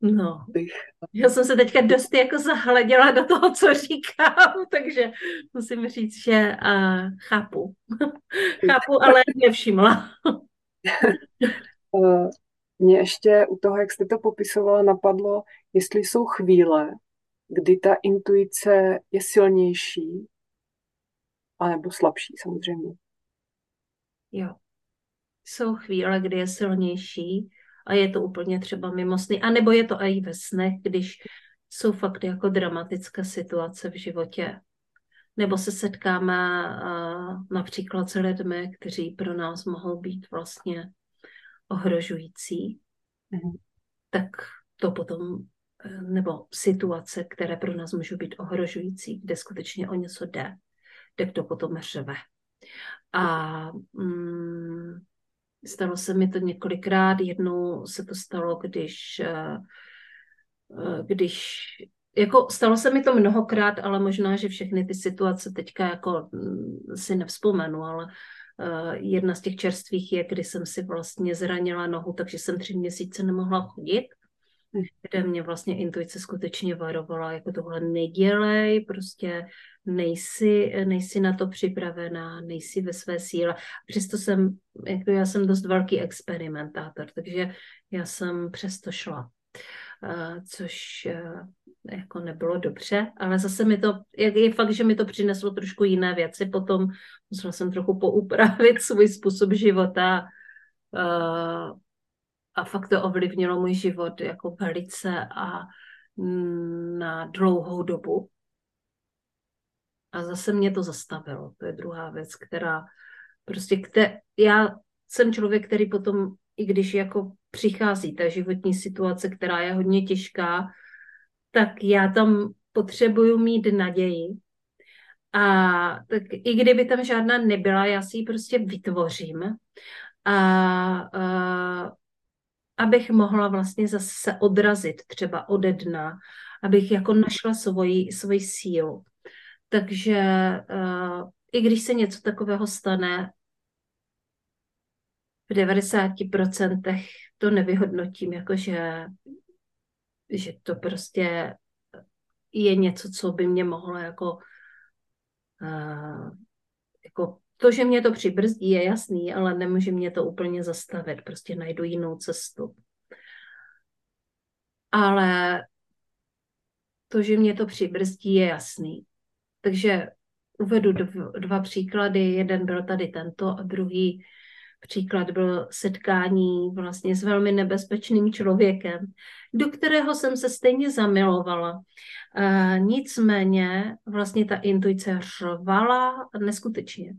S1: No, bych. já jsem se teďka dost jako zahleděla do toho, co říkám, takže musím říct, že uh, chápu. chápu, ale nevšimla.
S2: uh, mě ještě u toho, jak jste to popisovala, napadlo, jestli jsou chvíle, kdy ta intuice je silnější, anebo slabší samozřejmě.
S1: Jo. Jsou chvíle, kdy je silnější a je to úplně třeba mimostný. A nebo je to i ve snech, když jsou fakt jako dramatické situace v životě. Nebo se setkáme uh, například s lidmi, kteří pro nás mohou být vlastně ohrožující. Mm-hmm. Tak to potom nebo situace, které pro nás můžou být ohrožující, kde skutečně o něco jde, tak to potom řve. A mm, stalo se mi to několikrát. Jednou se to stalo, když, eh, eh, když jako stalo se mi to mnohokrát, ale možná, že všechny ty situace teďka jako mm, si nevzpomenu, ale uh, jedna z těch čerstvých je, kdy jsem si vlastně zranila nohu, takže jsem tři měsíce nemohla chodit, hm. kde mě vlastně intuice skutečně varovala, jako tohle nedělej, prostě nejsi, nejsi na to připravená, nejsi ve své síle. Přesto jsem, jako já jsem dost velký experimentátor, takže já jsem přesto šla. Uh, což uh, jako nebylo dobře, ale zase mi to, jak je fakt, že mi to přineslo trošku jiné věci, potom musela jsem trochu poupravit svůj způsob života uh, a fakt to ovlivnilo můj život jako velice a mm, na dlouhou dobu. A zase mě to zastavilo. To je druhá věc, která prostě, kte, já jsem člověk, který potom, i když jako přichází ta životní situace, která je hodně těžká, tak já tam potřebuju mít naději. A tak i kdyby tam žádná nebyla, já si ji prostě vytvořím. A, a abych mohla vlastně zase odrazit třeba ode dna, abych jako našla svoji, svoji sílu. Takže uh, i když se něco takového stane, v 90% to nevyhodnotím, jakože že to prostě je něco, co by mě mohlo jako, uh, jako to, že mě to přibrzdí, je jasný, ale nemůže mě to úplně zastavit. Prostě najdu jinou cestu. Ale to, že mě to přibrzdí, je jasný. Takže uvedu dv, dva příklady. Jeden byl tady tento a druhý příklad byl setkání vlastně s velmi nebezpečným člověkem, do kterého jsem se stejně zamilovala. E, nicméně vlastně ta intuice řvala neskutečně.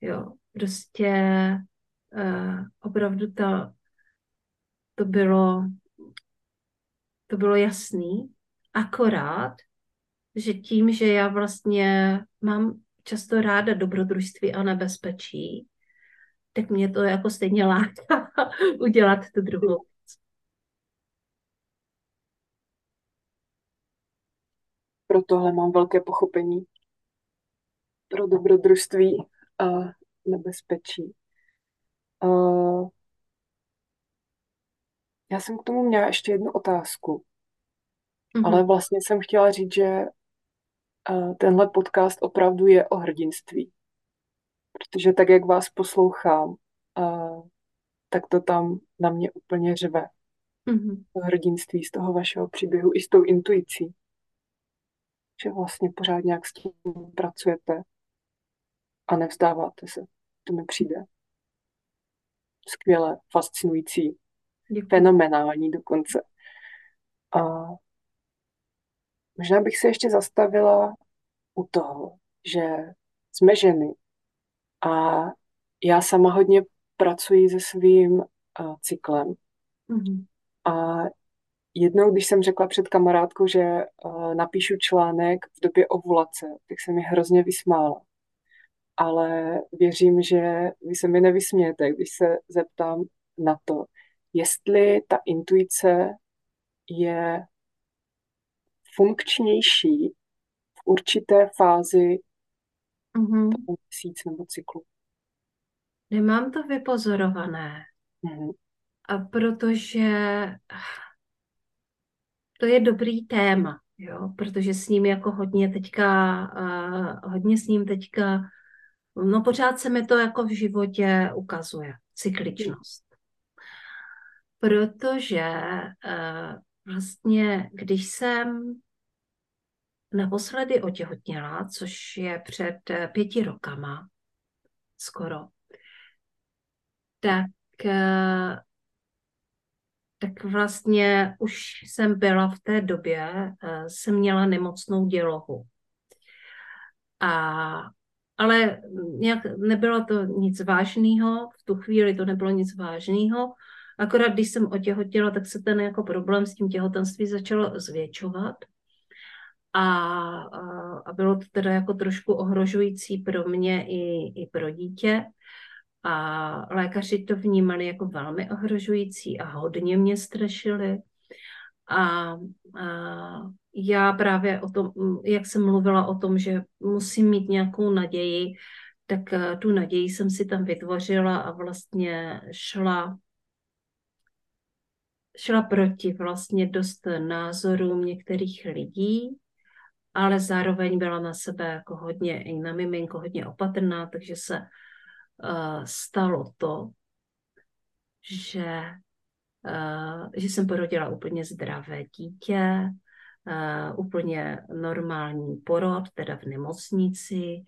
S1: Jo, prostě e, opravdu to, to bylo to bylo jasný, akorát, že tím, že já vlastně mám často ráda dobrodružství a nebezpečí, tak mě to jako stejně láká udělat tu druhou
S2: Pro tohle mám velké pochopení. Pro dobrodružství a nebezpečí. Uh, já jsem k tomu měla ještě jednu otázku. Mm-hmm. Ale vlastně jsem chtěla říct, že tenhle podcast opravdu je o hrdinství. Protože tak, jak vás poslouchám, tak to tam na mě úplně řve. Mm-hmm. To hrdinství z toho vašeho příběhu i s tou intuicí. Že vlastně pořád nějak s tím pracujete a nevzdáváte se. To mi přijde skvěle, fascinující, Děkuji. fenomenální dokonce. A možná bych se ještě zastavila u toho, že jsme ženy a já sama hodně pracuji se svým uh, cyklem. Mm-hmm. A jednou, když jsem řekla před kamarádkou, že uh, napíšu článek v době ovulace, tak se mi hrozně vysmála. Ale věřím, že vy se mi nevysmějete, když se zeptám na to, jestli ta intuice je funkčnější v určité fázi mm-hmm. měsíc nebo cyklu.
S1: Nemám to vypozorované. Mm-hmm. A protože to je dobrý téma, jo, protože s ním jako hodně teďka, uh, hodně s ním teďka, no pořád se mi to jako v životě ukazuje, cykličnost. Protože uh, vlastně, když jsem naposledy otěhotněla, což je před eh, pěti rokama, skoro, tak, eh, tak vlastně už jsem byla v té době, eh, jsem měla nemocnou dělohu. A, ale nějak nebylo to nic vážného, v tu chvíli to nebylo nic vážného, akorát když jsem otěhotila, tak se ten jako problém s tím těhotenství začal zvětšovat a, a bylo to teda jako trošku ohrožující pro mě i, i pro dítě. A lékaři to vnímali jako velmi ohrožující a hodně mě strašili. A, a já právě o tom, jak jsem mluvila o tom, že musím mít nějakou naději, tak eh, tu naději jsem si tam vytvořila a vlastně šla šla proti vlastně dost názorům některých lidí, ale zároveň byla na sebe jako hodně, i na miminko hodně opatrná, takže se uh, stalo to, že, uh, že jsem porodila úplně zdravé dítě, uh, úplně normální porod, teda v nemocnici,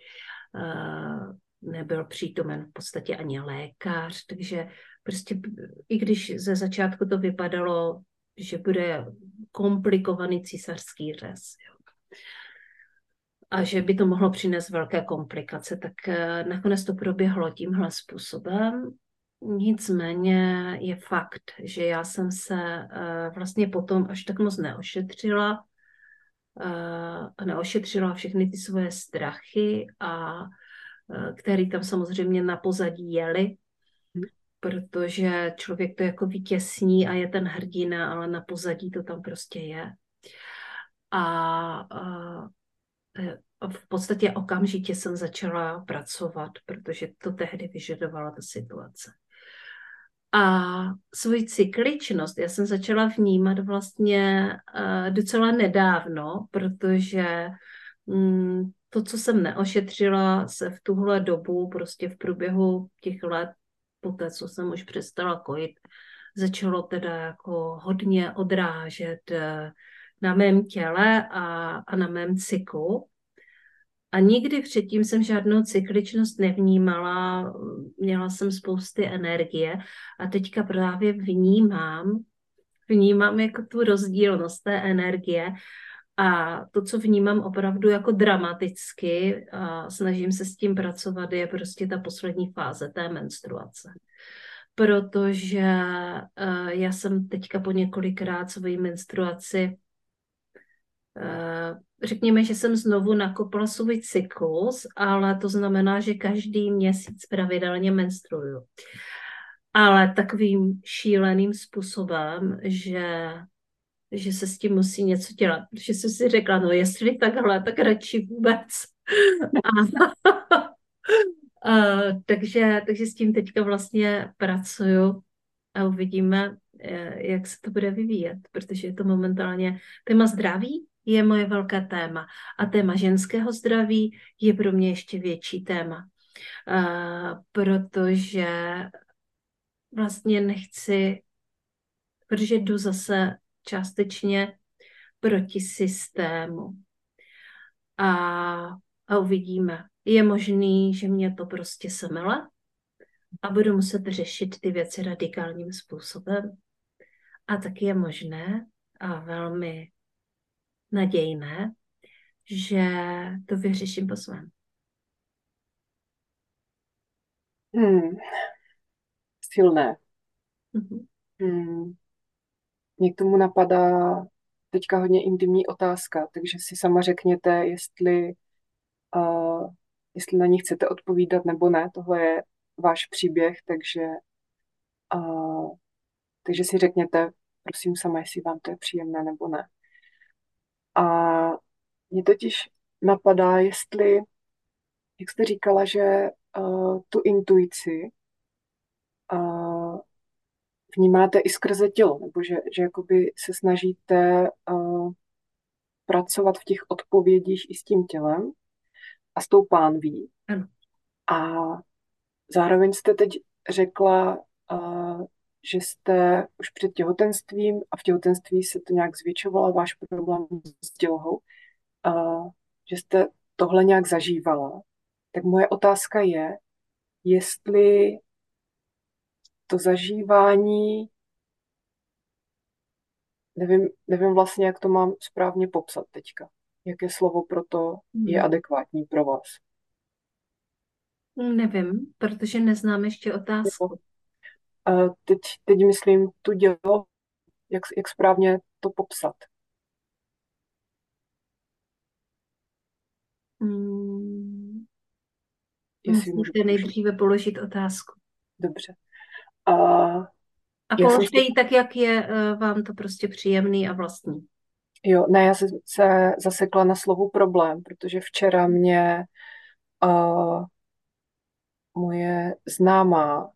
S1: uh, nebyl přítomen v podstatě ani lékař, takže prostě i když ze začátku to vypadalo, že bude komplikovaný císařský řez, jo. A že by to mohlo přinést velké komplikace, tak eh, nakonec to proběhlo tímhle způsobem. Nicméně je fakt, že já jsem se eh, vlastně potom až tak moc neošetřila, eh, neošetřila všechny ty svoje strachy a které tam samozřejmě na pozadí jeli, protože člověk to jako vytěsní a je ten hrdina, ale na pozadí to tam prostě je. A, a v podstatě okamžitě jsem začala pracovat, protože to tehdy vyžadovala ta situace. A svoji cykličnost já jsem začala vnímat vlastně docela nedávno, protože mm, to, co jsem neošetřila, se v tuhle dobu, prostě v průběhu těch let, po té, co jsem už přestala kojit, začalo teda jako hodně odrážet eh, na mém těle a, a na mém cyklu. A nikdy předtím jsem žádnou cykličnost nevnímala, měla jsem spousty energie a teďka právě vnímám, vnímám jako tu rozdílnost té energie a to, co vnímám opravdu jako dramaticky a snažím se s tím pracovat, je prostě ta poslední fáze té menstruace. Protože uh, já jsem teďka po několikrát svoji menstruaci řekněme, že jsem znovu nakopla svůj cyklus, ale to znamená, že každý měsíc pravidelně menstruuju. Ale takovým šíleným způsobem, že že se s tím musí něco dělat, protože jsem si řekla, no jestli takhle, tak radši vůbec. a, a, takže, takže s tím teďka vlastně pracuju a uvidíme, eh, jak se to bude vyvíjet, protože je to momentálně téma zdraví je moje velké téma a téma ženského zdraví je pro mě ještě větší téma, uh, protože vlastně nechci, protože jdu zase částečně proti systému. A, a uvidíme. Je možný, že mě to prostě semele a budu muset řešit ty věci radikálním způsobem. A taky je možné a velmi nadějné, že to vyřeším po svém.
S2: Hmm. Silné. Mm-hmm. Hmm. Mě k tomu napadá teďka hodně intimní otázka, takže si sama řekněte, jestli, uh, jestli na ní chcete odpovídat nebo ne. Tohle je váš příběh, takže, uh, takže si řekněte, prosím sama, jestli vám to je příjemné nebo ne. A mě totiž napadá, jestli, jak jste říkala, že uh, tu intuici uh, vnímáte i skrze tělo, nebo že, že jakoby se snažíte uh, pracovat v těch odpovědích i s tím tělem a s tou pánví.
S1: Ano.
S2: A zároveň jste teď řekla, uh, že jste už před těhotenstvím a v těhotenství se to nějak zvětšovala, váš problém s tělohou, uh, že jste tohle nějak zažívala. Tak moje otázka je, jestli to zažívání, nevím, nevím vlastně, jak to mám správně popsat teďka. Jaké slovo pro to je hmm. adekvátní pro vás?
S1: Nevím, protože neznám ještě otázku.
S2: Teď, teď myslím tu dělo, jak, jak správně to popsat.
S1: Hmm. Musíte nejdříve položit otázku.
S2: Dobře. A,
S1: a položte ji tak, jak je eh, vám to prostě příjemný a vlastní.
S2: Jo, ne, já jsem se zasekla na slovu problém, protože včera mě uh, moje známá,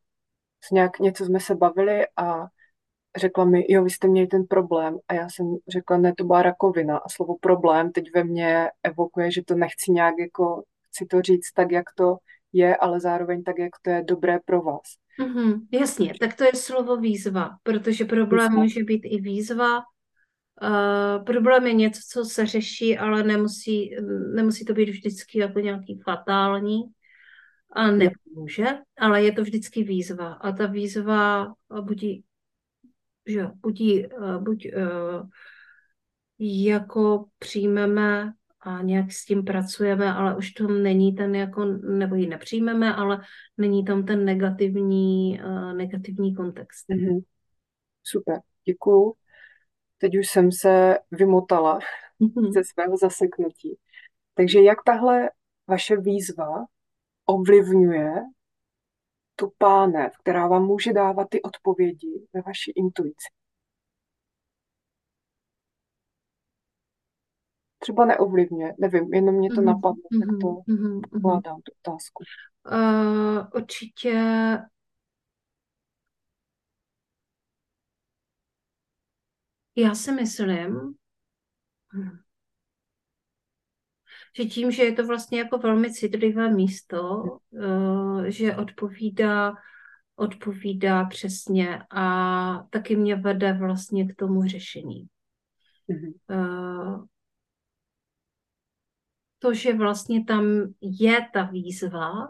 S2: nějak něco jsme se bavili a řekla mi, jo, vy jste měli ten problém a já jsem řekla, ne, to byla rakovina a slovo problém teď ve mně evokuje, že to nechci nějak jako, chci to říct tak, jak to je, ale zároveň tak, jak to je dobré pro vás.
S1: Mm-hmm, jasně, tak to je slovo výzva, protože problém výzva. může být i výzva. Uh, problém je něco, co se řeší, ale nemusí, nemusí to být vždycky jako nějaký fatální a nepomůže, ale je to vždycky výzva. A ta výzva budí že buď, eh, buď uh, jako přijmeme a nějak s tím pracujeme, ale už to není ten jako, nebo ji nepřijmeme, ale není tam ten negativní, uh, negativní kontext.
S2: Mm-hmm. Super, děkuju. Teď už jsem se vymotala mm-hmm. ze svého zaseknutí. Takže jak tahle vaše výzva ovlivňuje tu pánev, která vám může dávat ty odpovědi ve vaší intuici. Třeba neovlivňuje, nevím, jenom mě to mm-hmm. napadlo, tak to mm-hmm. vládám tu otázku.
S1: Uh, určitě já si myslím, hm, že tím, že je to vlastně jako velmi citlivé místo, eh, že odpovídá, odpovídá přesně a taky mě vede vlastně k tomu řešení. Mm-hmm. To, že vlastně tam je ta výzva,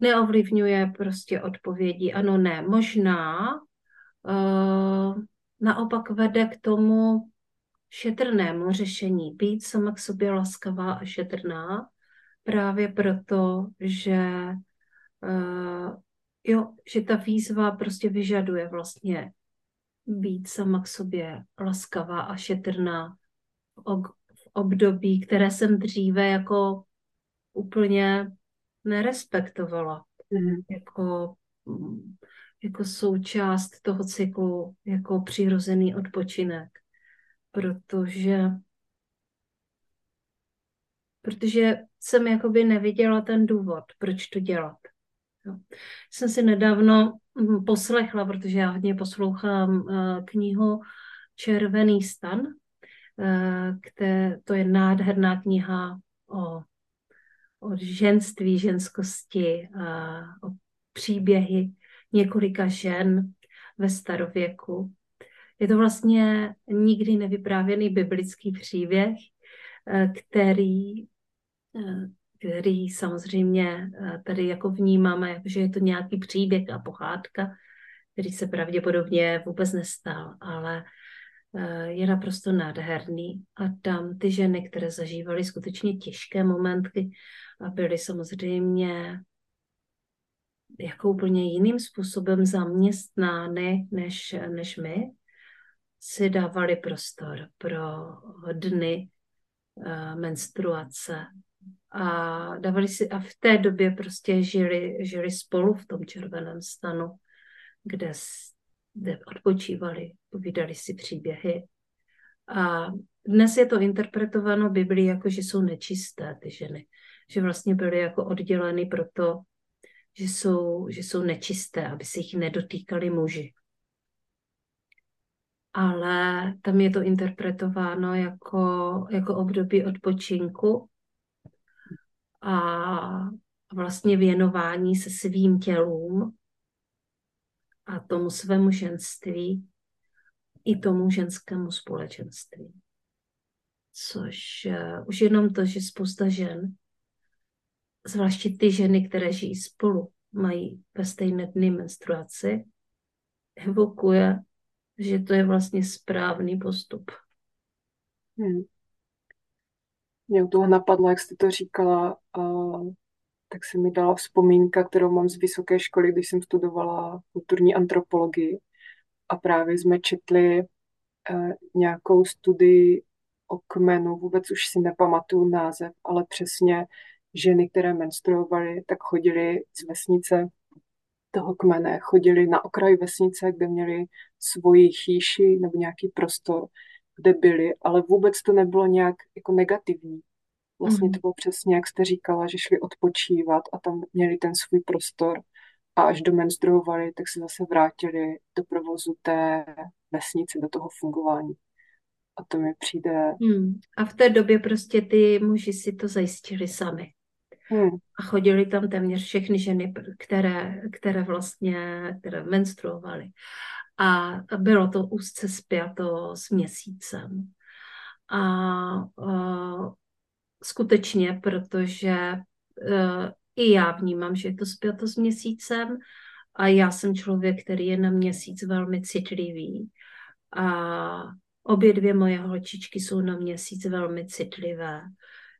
S1: neovlivňuje prostě odpovědi ano, ne, možná, uh, naopak vede k tomu šetrnému řešení, být sama k sobě laskavá a šetrná, právě proto, že uh, jo, že ta výzva prostě vyžaduje vlastně být sama k sobě laskavá a šetrná v, v období, které jsem dříve jako úplně nerespektovala. Mm. Jako, jako součást toho cyklu, jako přirozený odpočinek protože protože jsem jakoby neviděla ten důvod, proč to dělat. Jo. Jsem si nedávno hm, poslechla, protože já hodně poslouchám uh, knihu Červený stan, které, to je nádherná kniha o, o ženství, ženskosti, o příběhy několika žen ve starověku. Je to vlastně nikdy nevyprávěný biblický příběh, eh, který, eh, který samozřejmě eh, tady jako vnímáme, že je to nějaký příběh a pohádka, který se pravděpodobně vůbec nestal, ale je naprosto nádherný. A tam ty ženy, které zažívaly skutečně těžké momentky a byly samozřejmě jako úplně jiným způsobem zaměstnány než, než my, si dávali prostor pro dny uh, menstruace a dávali si a v té době prostě žili, žili spolu v tom červeném stanu, kde, kde odpočívali, povídali si příběhy. A dnes je to interpretováno Biblii jako, že jsou nečisté ty ženy, že vlastně byly jako odděleny proto, že jsou, že jsou nečisté, aby se jich nedotýkali muži ale tam je to interpretováno jako, jako období odpočinku a vlastně věnování se svým tělům a tomu svému ženství i tomu ženskému společenství. Což uh, už jenom to, že spousta žen, zvláště ty ženy, které žijí spolu, mají ve stejné dny menstruaci, evokuje že to je vlastně správný postup. Hmm.
S2: Mě u toho napadlo, jak jste to říkala, uh, tak se mi dala vzpomínka, kterou mám z vysoké školy, když jsem studovala kulturní antropologii a právě jsme četli uh, nějakou studii o kmenu, vůbec už si nepamatuju název, ale přesně ženy, které menstruovaly, tak chodily z vesnice toho kmene chodili na okraj vesnice, kde měli svoji chýši nebo nějaký prostor, kde byli, ale vůbec to nebylo nějak jako negativní. Vlastně mm. to bylo přesně, jak jste říkala, že šli odpočívat a tam měli ten svůj prostor a až do menstruovali, tak se zase vrátili do provozu té vesnice, do toho fungování. A to mi přijde...
S1: Hmm. A v té době prostě ty muži si to zajistili sami. Hmm. A chodili tam téměř všechny ženy, které, které vlastně které menstruovaly. A bylo to úzce spjato s měsícem. A, a skutečně, protože a, e, i já vnímám, že je to spjato s měsícem a já jsem člověk, který je na měsíc velmi citlivý. A obě dvě moje holčičky jsou na měsíc velmi citlivé,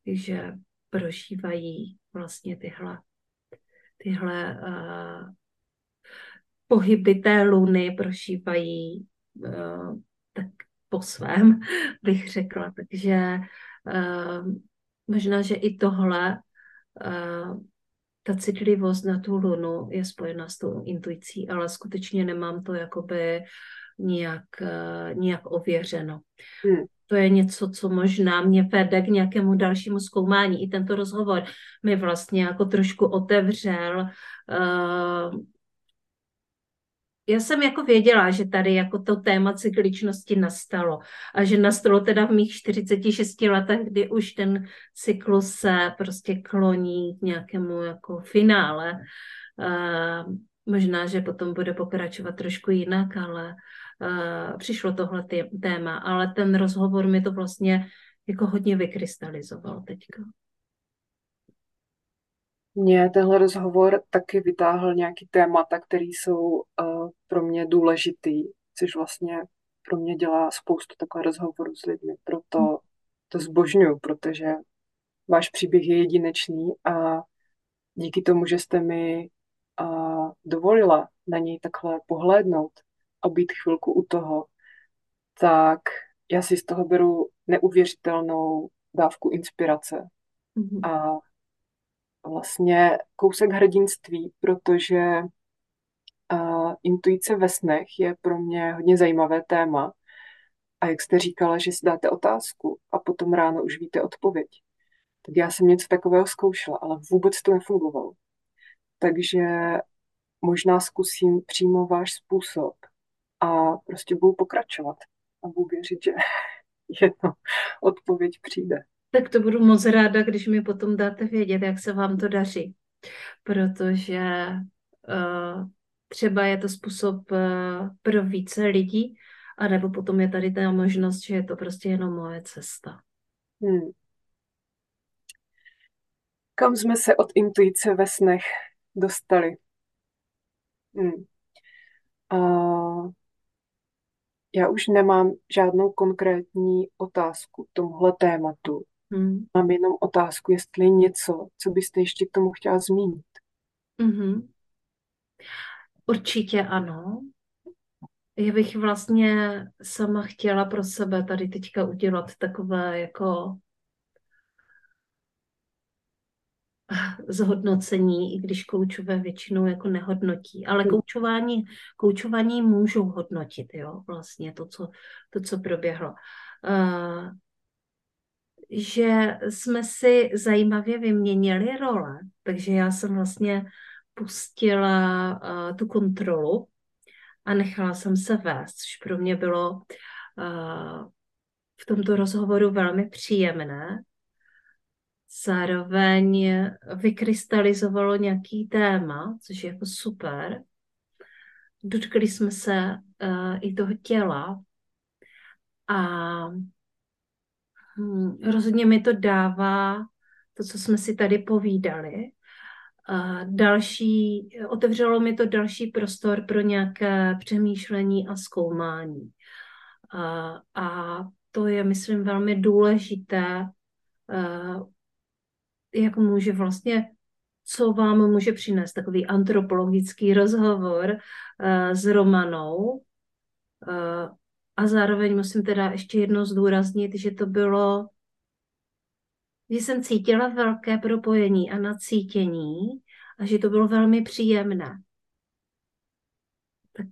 S1: že prožívají vlastně tyhle, tyhle uh, pohyby té luny, prožívají uh, tak po svém, bych řekla. Takže uh, možná, že i tohle, uh, ta citlivost na tu lunu je spojena s tou intuicí, ale skutečně nemám to jakoby nijak, uh, nijak ověřeno. Hmm to je něco, co možná mě vede k nějakému dalšímu zkoumání. I tento rozhovor mi vlastně jako trošku otevřel. Uh, já jsem jako věděla, že tady jako to téma cykličnosti nastalo a že nastalo teda v mých 46 letech, kdy už ten cyklus se prostě kloní k nějakému jako finále. Uh, možná, že potom bude pokračovat trošku jinak, ale přišlo tohle téma, ale ten rozhovor mi to vlastně jako hodně vykrystalizoval teďka.
S2: Mně tenhle rozhovor taky vytáhl nějaký témata, které jsou uh, pro mě důležitý, což vlastně pro mě dělá spoustu takových rozhovorů s lidmi. Proto hmm. to zbožňuju, protože váš příběh je jedinečný a díky tomu, že jste mi uh, dovolila na něj takhle pohlédnout, a být chvilku u toho, tak já si z toho beru neuvěřitelnou dávku inspirace. Mm-hmm. A vlastně kousek hrdinství, protože uh, intuice ve snech je pro mě hodně zajímavé téma. A jak jste říkala, že si dáte otázku a potom ráno už víte odpověď, tak já jsem něco takového zkoušela, ale vůbec to nefungovalo. Takže možná zkusím přímo váš způsob a prostě budu pokračovat a budu věřit, že jedno odpověď přijde.
S1: Tak to budu moc ráda, když mi potom dáte vědět, jak se vám to daří, protože uh, třeba je to způsob uh, pro více lidí, anebo potom je tady ta možnost, že je to prostě jenom moje cesta. Hmm.
S2: Kam jsme se od intuice ve snech dostali? Hmm. Uh, já už nemám žádnou konkrétní otázku k tomuhle tématu. Hmm. Mám jenom otázku, jestli je něco, co byste ještě k tomu chtěla zmínit.
S1: Mm-hmm. Určitě ano. Já bych vlastně sama chtěla pro sebe tady teďka udělat takové jako zhodnocení, i když koučové většinou jako nehodnotí. Ale hmm. koučování, koučování můžou hodnotit, jo, vlastně to, co, to, co proběhlo. Uh, že jsme si zajímavě vyměnili role, takže já jsem vlastně pustila uh, tu kontrolu a nechala jsem se vést, což pro mě bylo uh, v tomto rozhovoru velmi příjemné, zároveň vykrystalizovalo nějaký téma, což je jako super. Dotkli jsme se uh, i toho těla a hm, rozhodně mi to dává to, co jsme si tady povídali. Uh, další, otevřelo mi to další prostor pro nějaké přemýšlení a zkoumání. Uh, a to je, myslím, velmi důležité jak může vlastně, co vám může přinést takový antropologický rozhovor uh, s Romanou. Uh, a zároveň musím teda ještě jednou zdůraznit, že to bylo, že jsem cítila velké propojení a nacítění a že to bylo velmi příjemné. tak,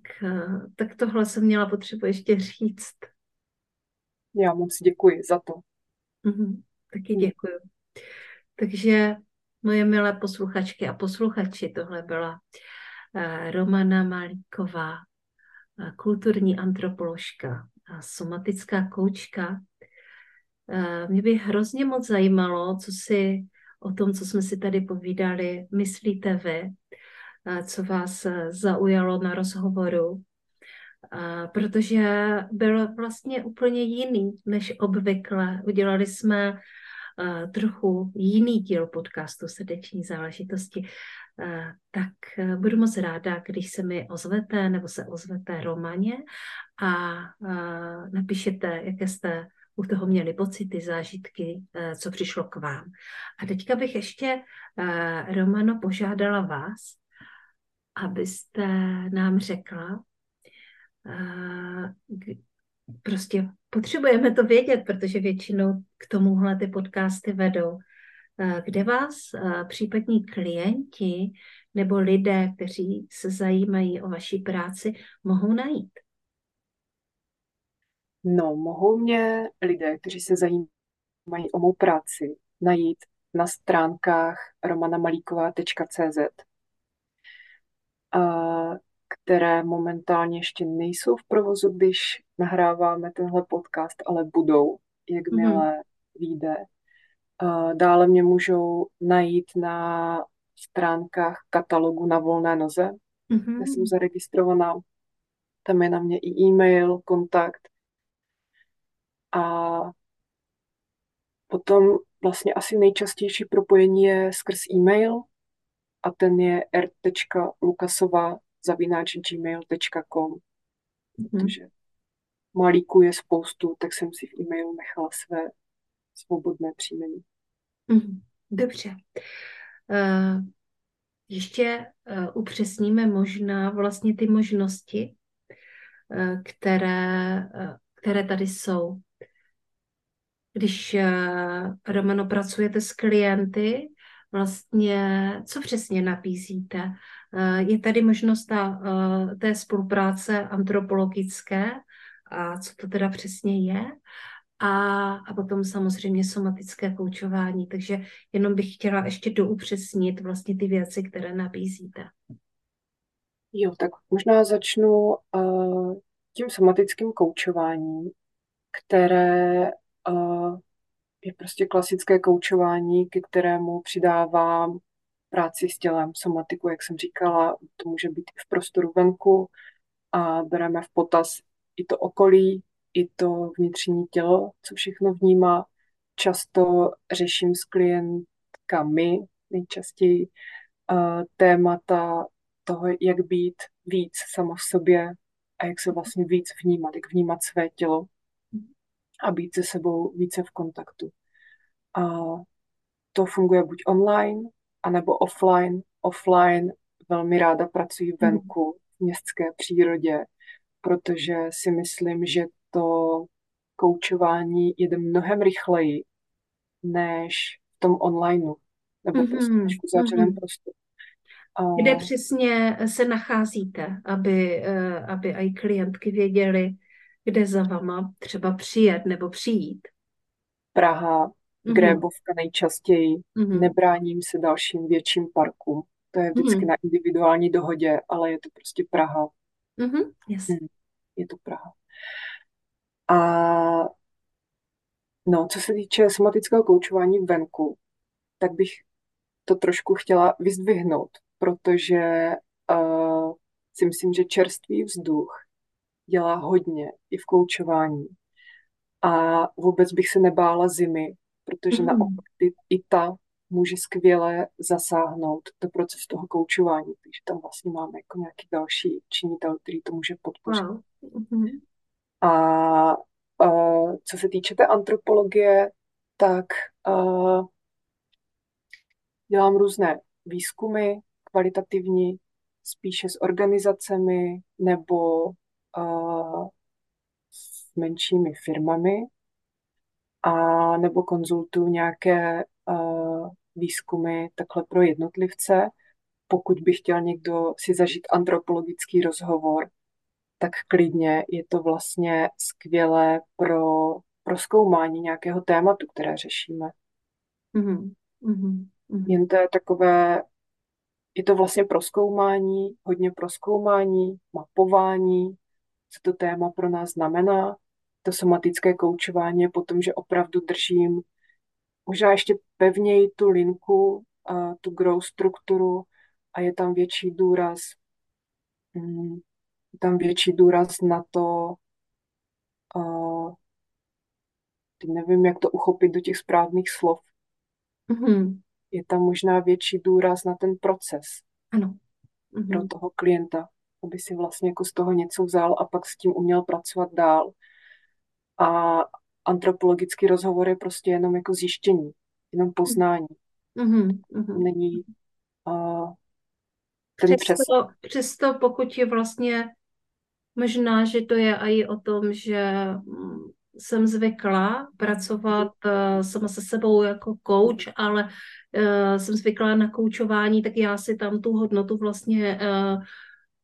S1: tak tohle jsem měla potřebu ještě říct.
S2: Já moc děkuji za to.
S1: Mm-hmm, taky hmm. děkuji. Takže moje milé posluchačky a posluchači, tohle byla Romana Malíková, kulturní antropoložka a somatická koučka. Mě by hrozně moc zajímalo, co si o tom, co jsme si tady povídali, myslíte vy, co vás zaujalo na rozhovoru, protože byl vlastně úplně jiný než obvykle. Udělali jsme trochu jiný díl podcastu Srdeční záležitosti, tak budu moc ráda, když se mi ozvete nebo se ozvete Romaně a napíšete, jaké jste u toho měli pocity, zážitky, co přišlo k vám. A teďka bych ještě, Romano, požádala vás, abyste nám řekla, prostě potřebujeme to vědět, protože většinou k tomuhle ty podcasty vedou. Kde vás případní klienti nebo lidé, kteří se zajímají o vaší práci, mohou najít?
S2: No, mohou mě lidé, kteří se zajímají o mou práci, najít na stránkách romanamalíková.cz, které momentálně ještě nejsou v provozu, když nahráváme tenhle podcast, ale budou, jakmile mm-hmm. vyjde. Dále mě můžou najít na stránkách katalogu na volné noze, mm-hmm. kde jsem zaregistrovaná. Tam je na mě i e-mail, kontakt. A potom vlastně asi nejčastější propojení je skrz e-mail a ten je r.lukasova zavináč gmail.com, mhm. protože malíku je spoustu, tak jsem si v e-mailu nechala své svobodné příjmení.
S1: Mhm. Dobře. Uh, ještě uh, upřesníme možná vlastně ty možnosti, uh, které, uh, které tady jsou. Když uh, Romano pracujete s klienty, vlastně, co přesně nabízíte? Eh, je tady možnost ta, eh, té spolupráce antropologické, a co to teda přesně je, a, a potom samozřejmě somatické koučování. Takže jenom bych chtěla ještě doupřesnit vlastně ty věci, které nabízíte.
S2: Jo, tak možná začnu uh, tím somatickým koučováním, které uh, je prostě klasické koučování, ke kterému přidávám práci s tělem, somatiku, jak jsem říkala, to může být i v prostoru venku a bereme v potaz i to okolí, i to vnitřní tělo, co všechno vnímá. Často řeším s klientkami nejčastěji uh, témata toho, jak být víc sama v sobě a jak se vlastně víc vnímat, jak vnímat své tělo a být se sebou více v kontaktu. A to funguje buď online, anebo offline. Offline velmi ráda pracuji hmm. venku, v městské přírodě, protože si myslím, že to koučování jede mnohem rychleji než v tom onlineu, nebo mm-hmm. prostě v uzavřeném mm-hmm. prostoru.
S1: Kde přesně se nacházíte, aby, eh, aby i klientky věděli, kde za vama třeba přijet nebo přijít?
S2: Praha, mm-hmm. Grébovka nejčastěji, mm-hmm. nebráním se dalším větším parkům. To je vždycky mm-hmm. na individuální dohodě, ale je to prostě Praha.
S1: Mm-hmm. Yes. Mm,
S2: je to Praha. A no, co se týče somatického koučování venku, tak bych to trošku chtěla vyzdvihnout, protože uh, si myslím, že čerstvý vzduch dělá hodně i v koučování. A vůbec bych se nebála zimy, protože mm. naopak i ta může skvěle zasáhnout do procesu toho koučování. Takže tam vlastně máme jako nějaký další činitel, který to může podpořit. Mm-hmm. A, a co se týče té antropologie, tak a, dělám různé výzkumy kvalitativní, spíše s organizacemi nebo s menšími firmami a nebo konzultuju nějaké výzkumy takhle pro jednotlivce. Pokud by chtěl někdo si zažít antropologický rozhovor, tak klidně je to vlastně skvělé pro proskoumání nějakého tématu, které řešíme.
S1: Mm-hmm. Mm-hmm.
S2: Jen to je takové, je to vlastně proskoumání, hodně proskoumání, mapování, co to téma pro nás znamená. To somatické koučování je potom, že opravdu držím možná ještě pevněji tu linku, a tu grow strukturu a je tam větší důraz mm, je tam větší důraz na to, uh, teď nevím, jak to uchopit do těch správných slov.
S1: Mm-hmm.
S2: Je tam možná větší důraz na ten proces
S1: ano.
S2: Mm-hmm. pro toho klienta, aby si vlastně jako z toho něco vzal a pak s tím uměl pracovat dál. A antropologický rozhovor je prostě jenom jako zjištění, jenom poznání.
S1: Mm-hmm.
S2: Není uh,
S1: přesto, přesto, pokud je vlastně možná, že to je i o tom, že mm, jsem zvykla pracovat uh, sama se sebou jako coach, ale uh, jsem zvykla na koučování, tak já si tam tu hodnotu vlastně uh,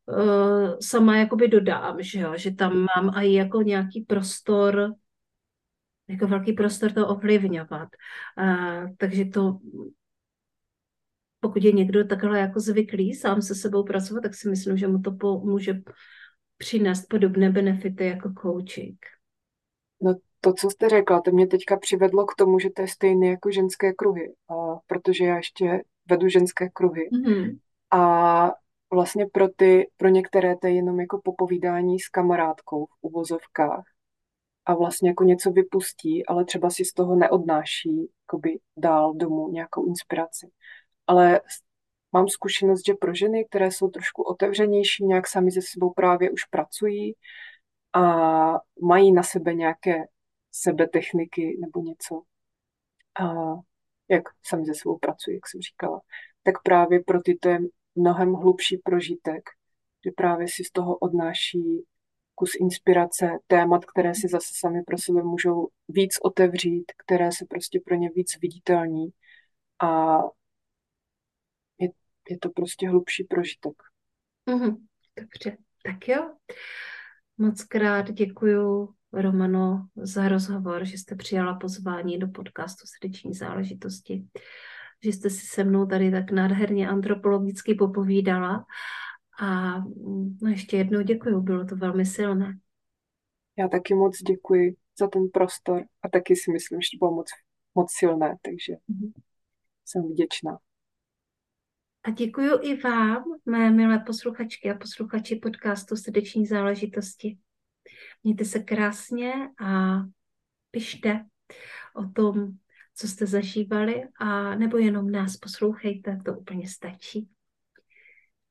S1: uh, sama jakoby dodám, že jo, že tam mám i jako nějaký prostor, jako velký prostor to ovlivňovat. Uh, takže to pokud je někdo takhle jako zvyklý sám se sebou pracovat, tak si myslím, že mu to může přinést podobné benefity jako coaching.
S2: No to, co jste řekla, to mě teďka přivedlo k tomu, že to je stejné jako ženské kruhy, a protože já ještě vedu ženské kruhy.
S1: Mm-hmm.
S2: A vlastně pro ty, pro některé to je jenom jako popovídání s kamarádkou v uvozovkách a vlastně jako něco vypustí, ale třeba si z toho neodnáší jakoby dál domů nějakou inspiraci. Ale mám zkušenost, že pro ženy, které jsou trošku otevřenější, nějak sami ze sebou právě už pracují a mají na sebe nějaké sebetechniky nebo něco, a jak sami ze sebou pracují, jak jsem říkala, tak právě pro ty to je mnohem hlubší prožitek, že právě si z toho odnáší kus inspirace, témat, které si zase sami pro sebe můžou víc otevřít, které se prostě pro ně víc viditelní a je, je to prostě hlubší prožitek.
S1: Mm-hmm. Dobře, tak jo. Moc krát děkuju Romano za rozhovor, že jste přijala pozvání do podcastu Srdeční záležitosti, že jste si se mnou tady tak nádherně antropologicky popovídala a no ještě jednou děkuju, bylo to velmi silné.
S2: Já taky moc děkuji za ten prostor a taky si myslím, že to bylo moc, moc silné, takže mm-hmm. jsem vděčná.
S1: A děkuji i vám, mé milé posluchačky a posluchači podcastu Srdeční záležitosti. Mějte se krásně a pište o tom, co jste zažívali, a nebo jenom nás poslouchejte, to úplně stačí.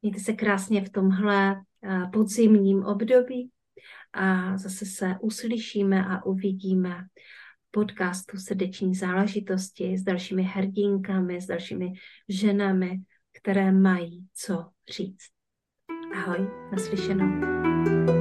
S1: Mějte se krásně v tomhle eh, podzimním období a zase se uslyšíme a uvidíme podcastu Srdeční záležitosti s dalšími hrdinkami, s dalšími ženami, které mají co říct. Ahoj, naslyšenou.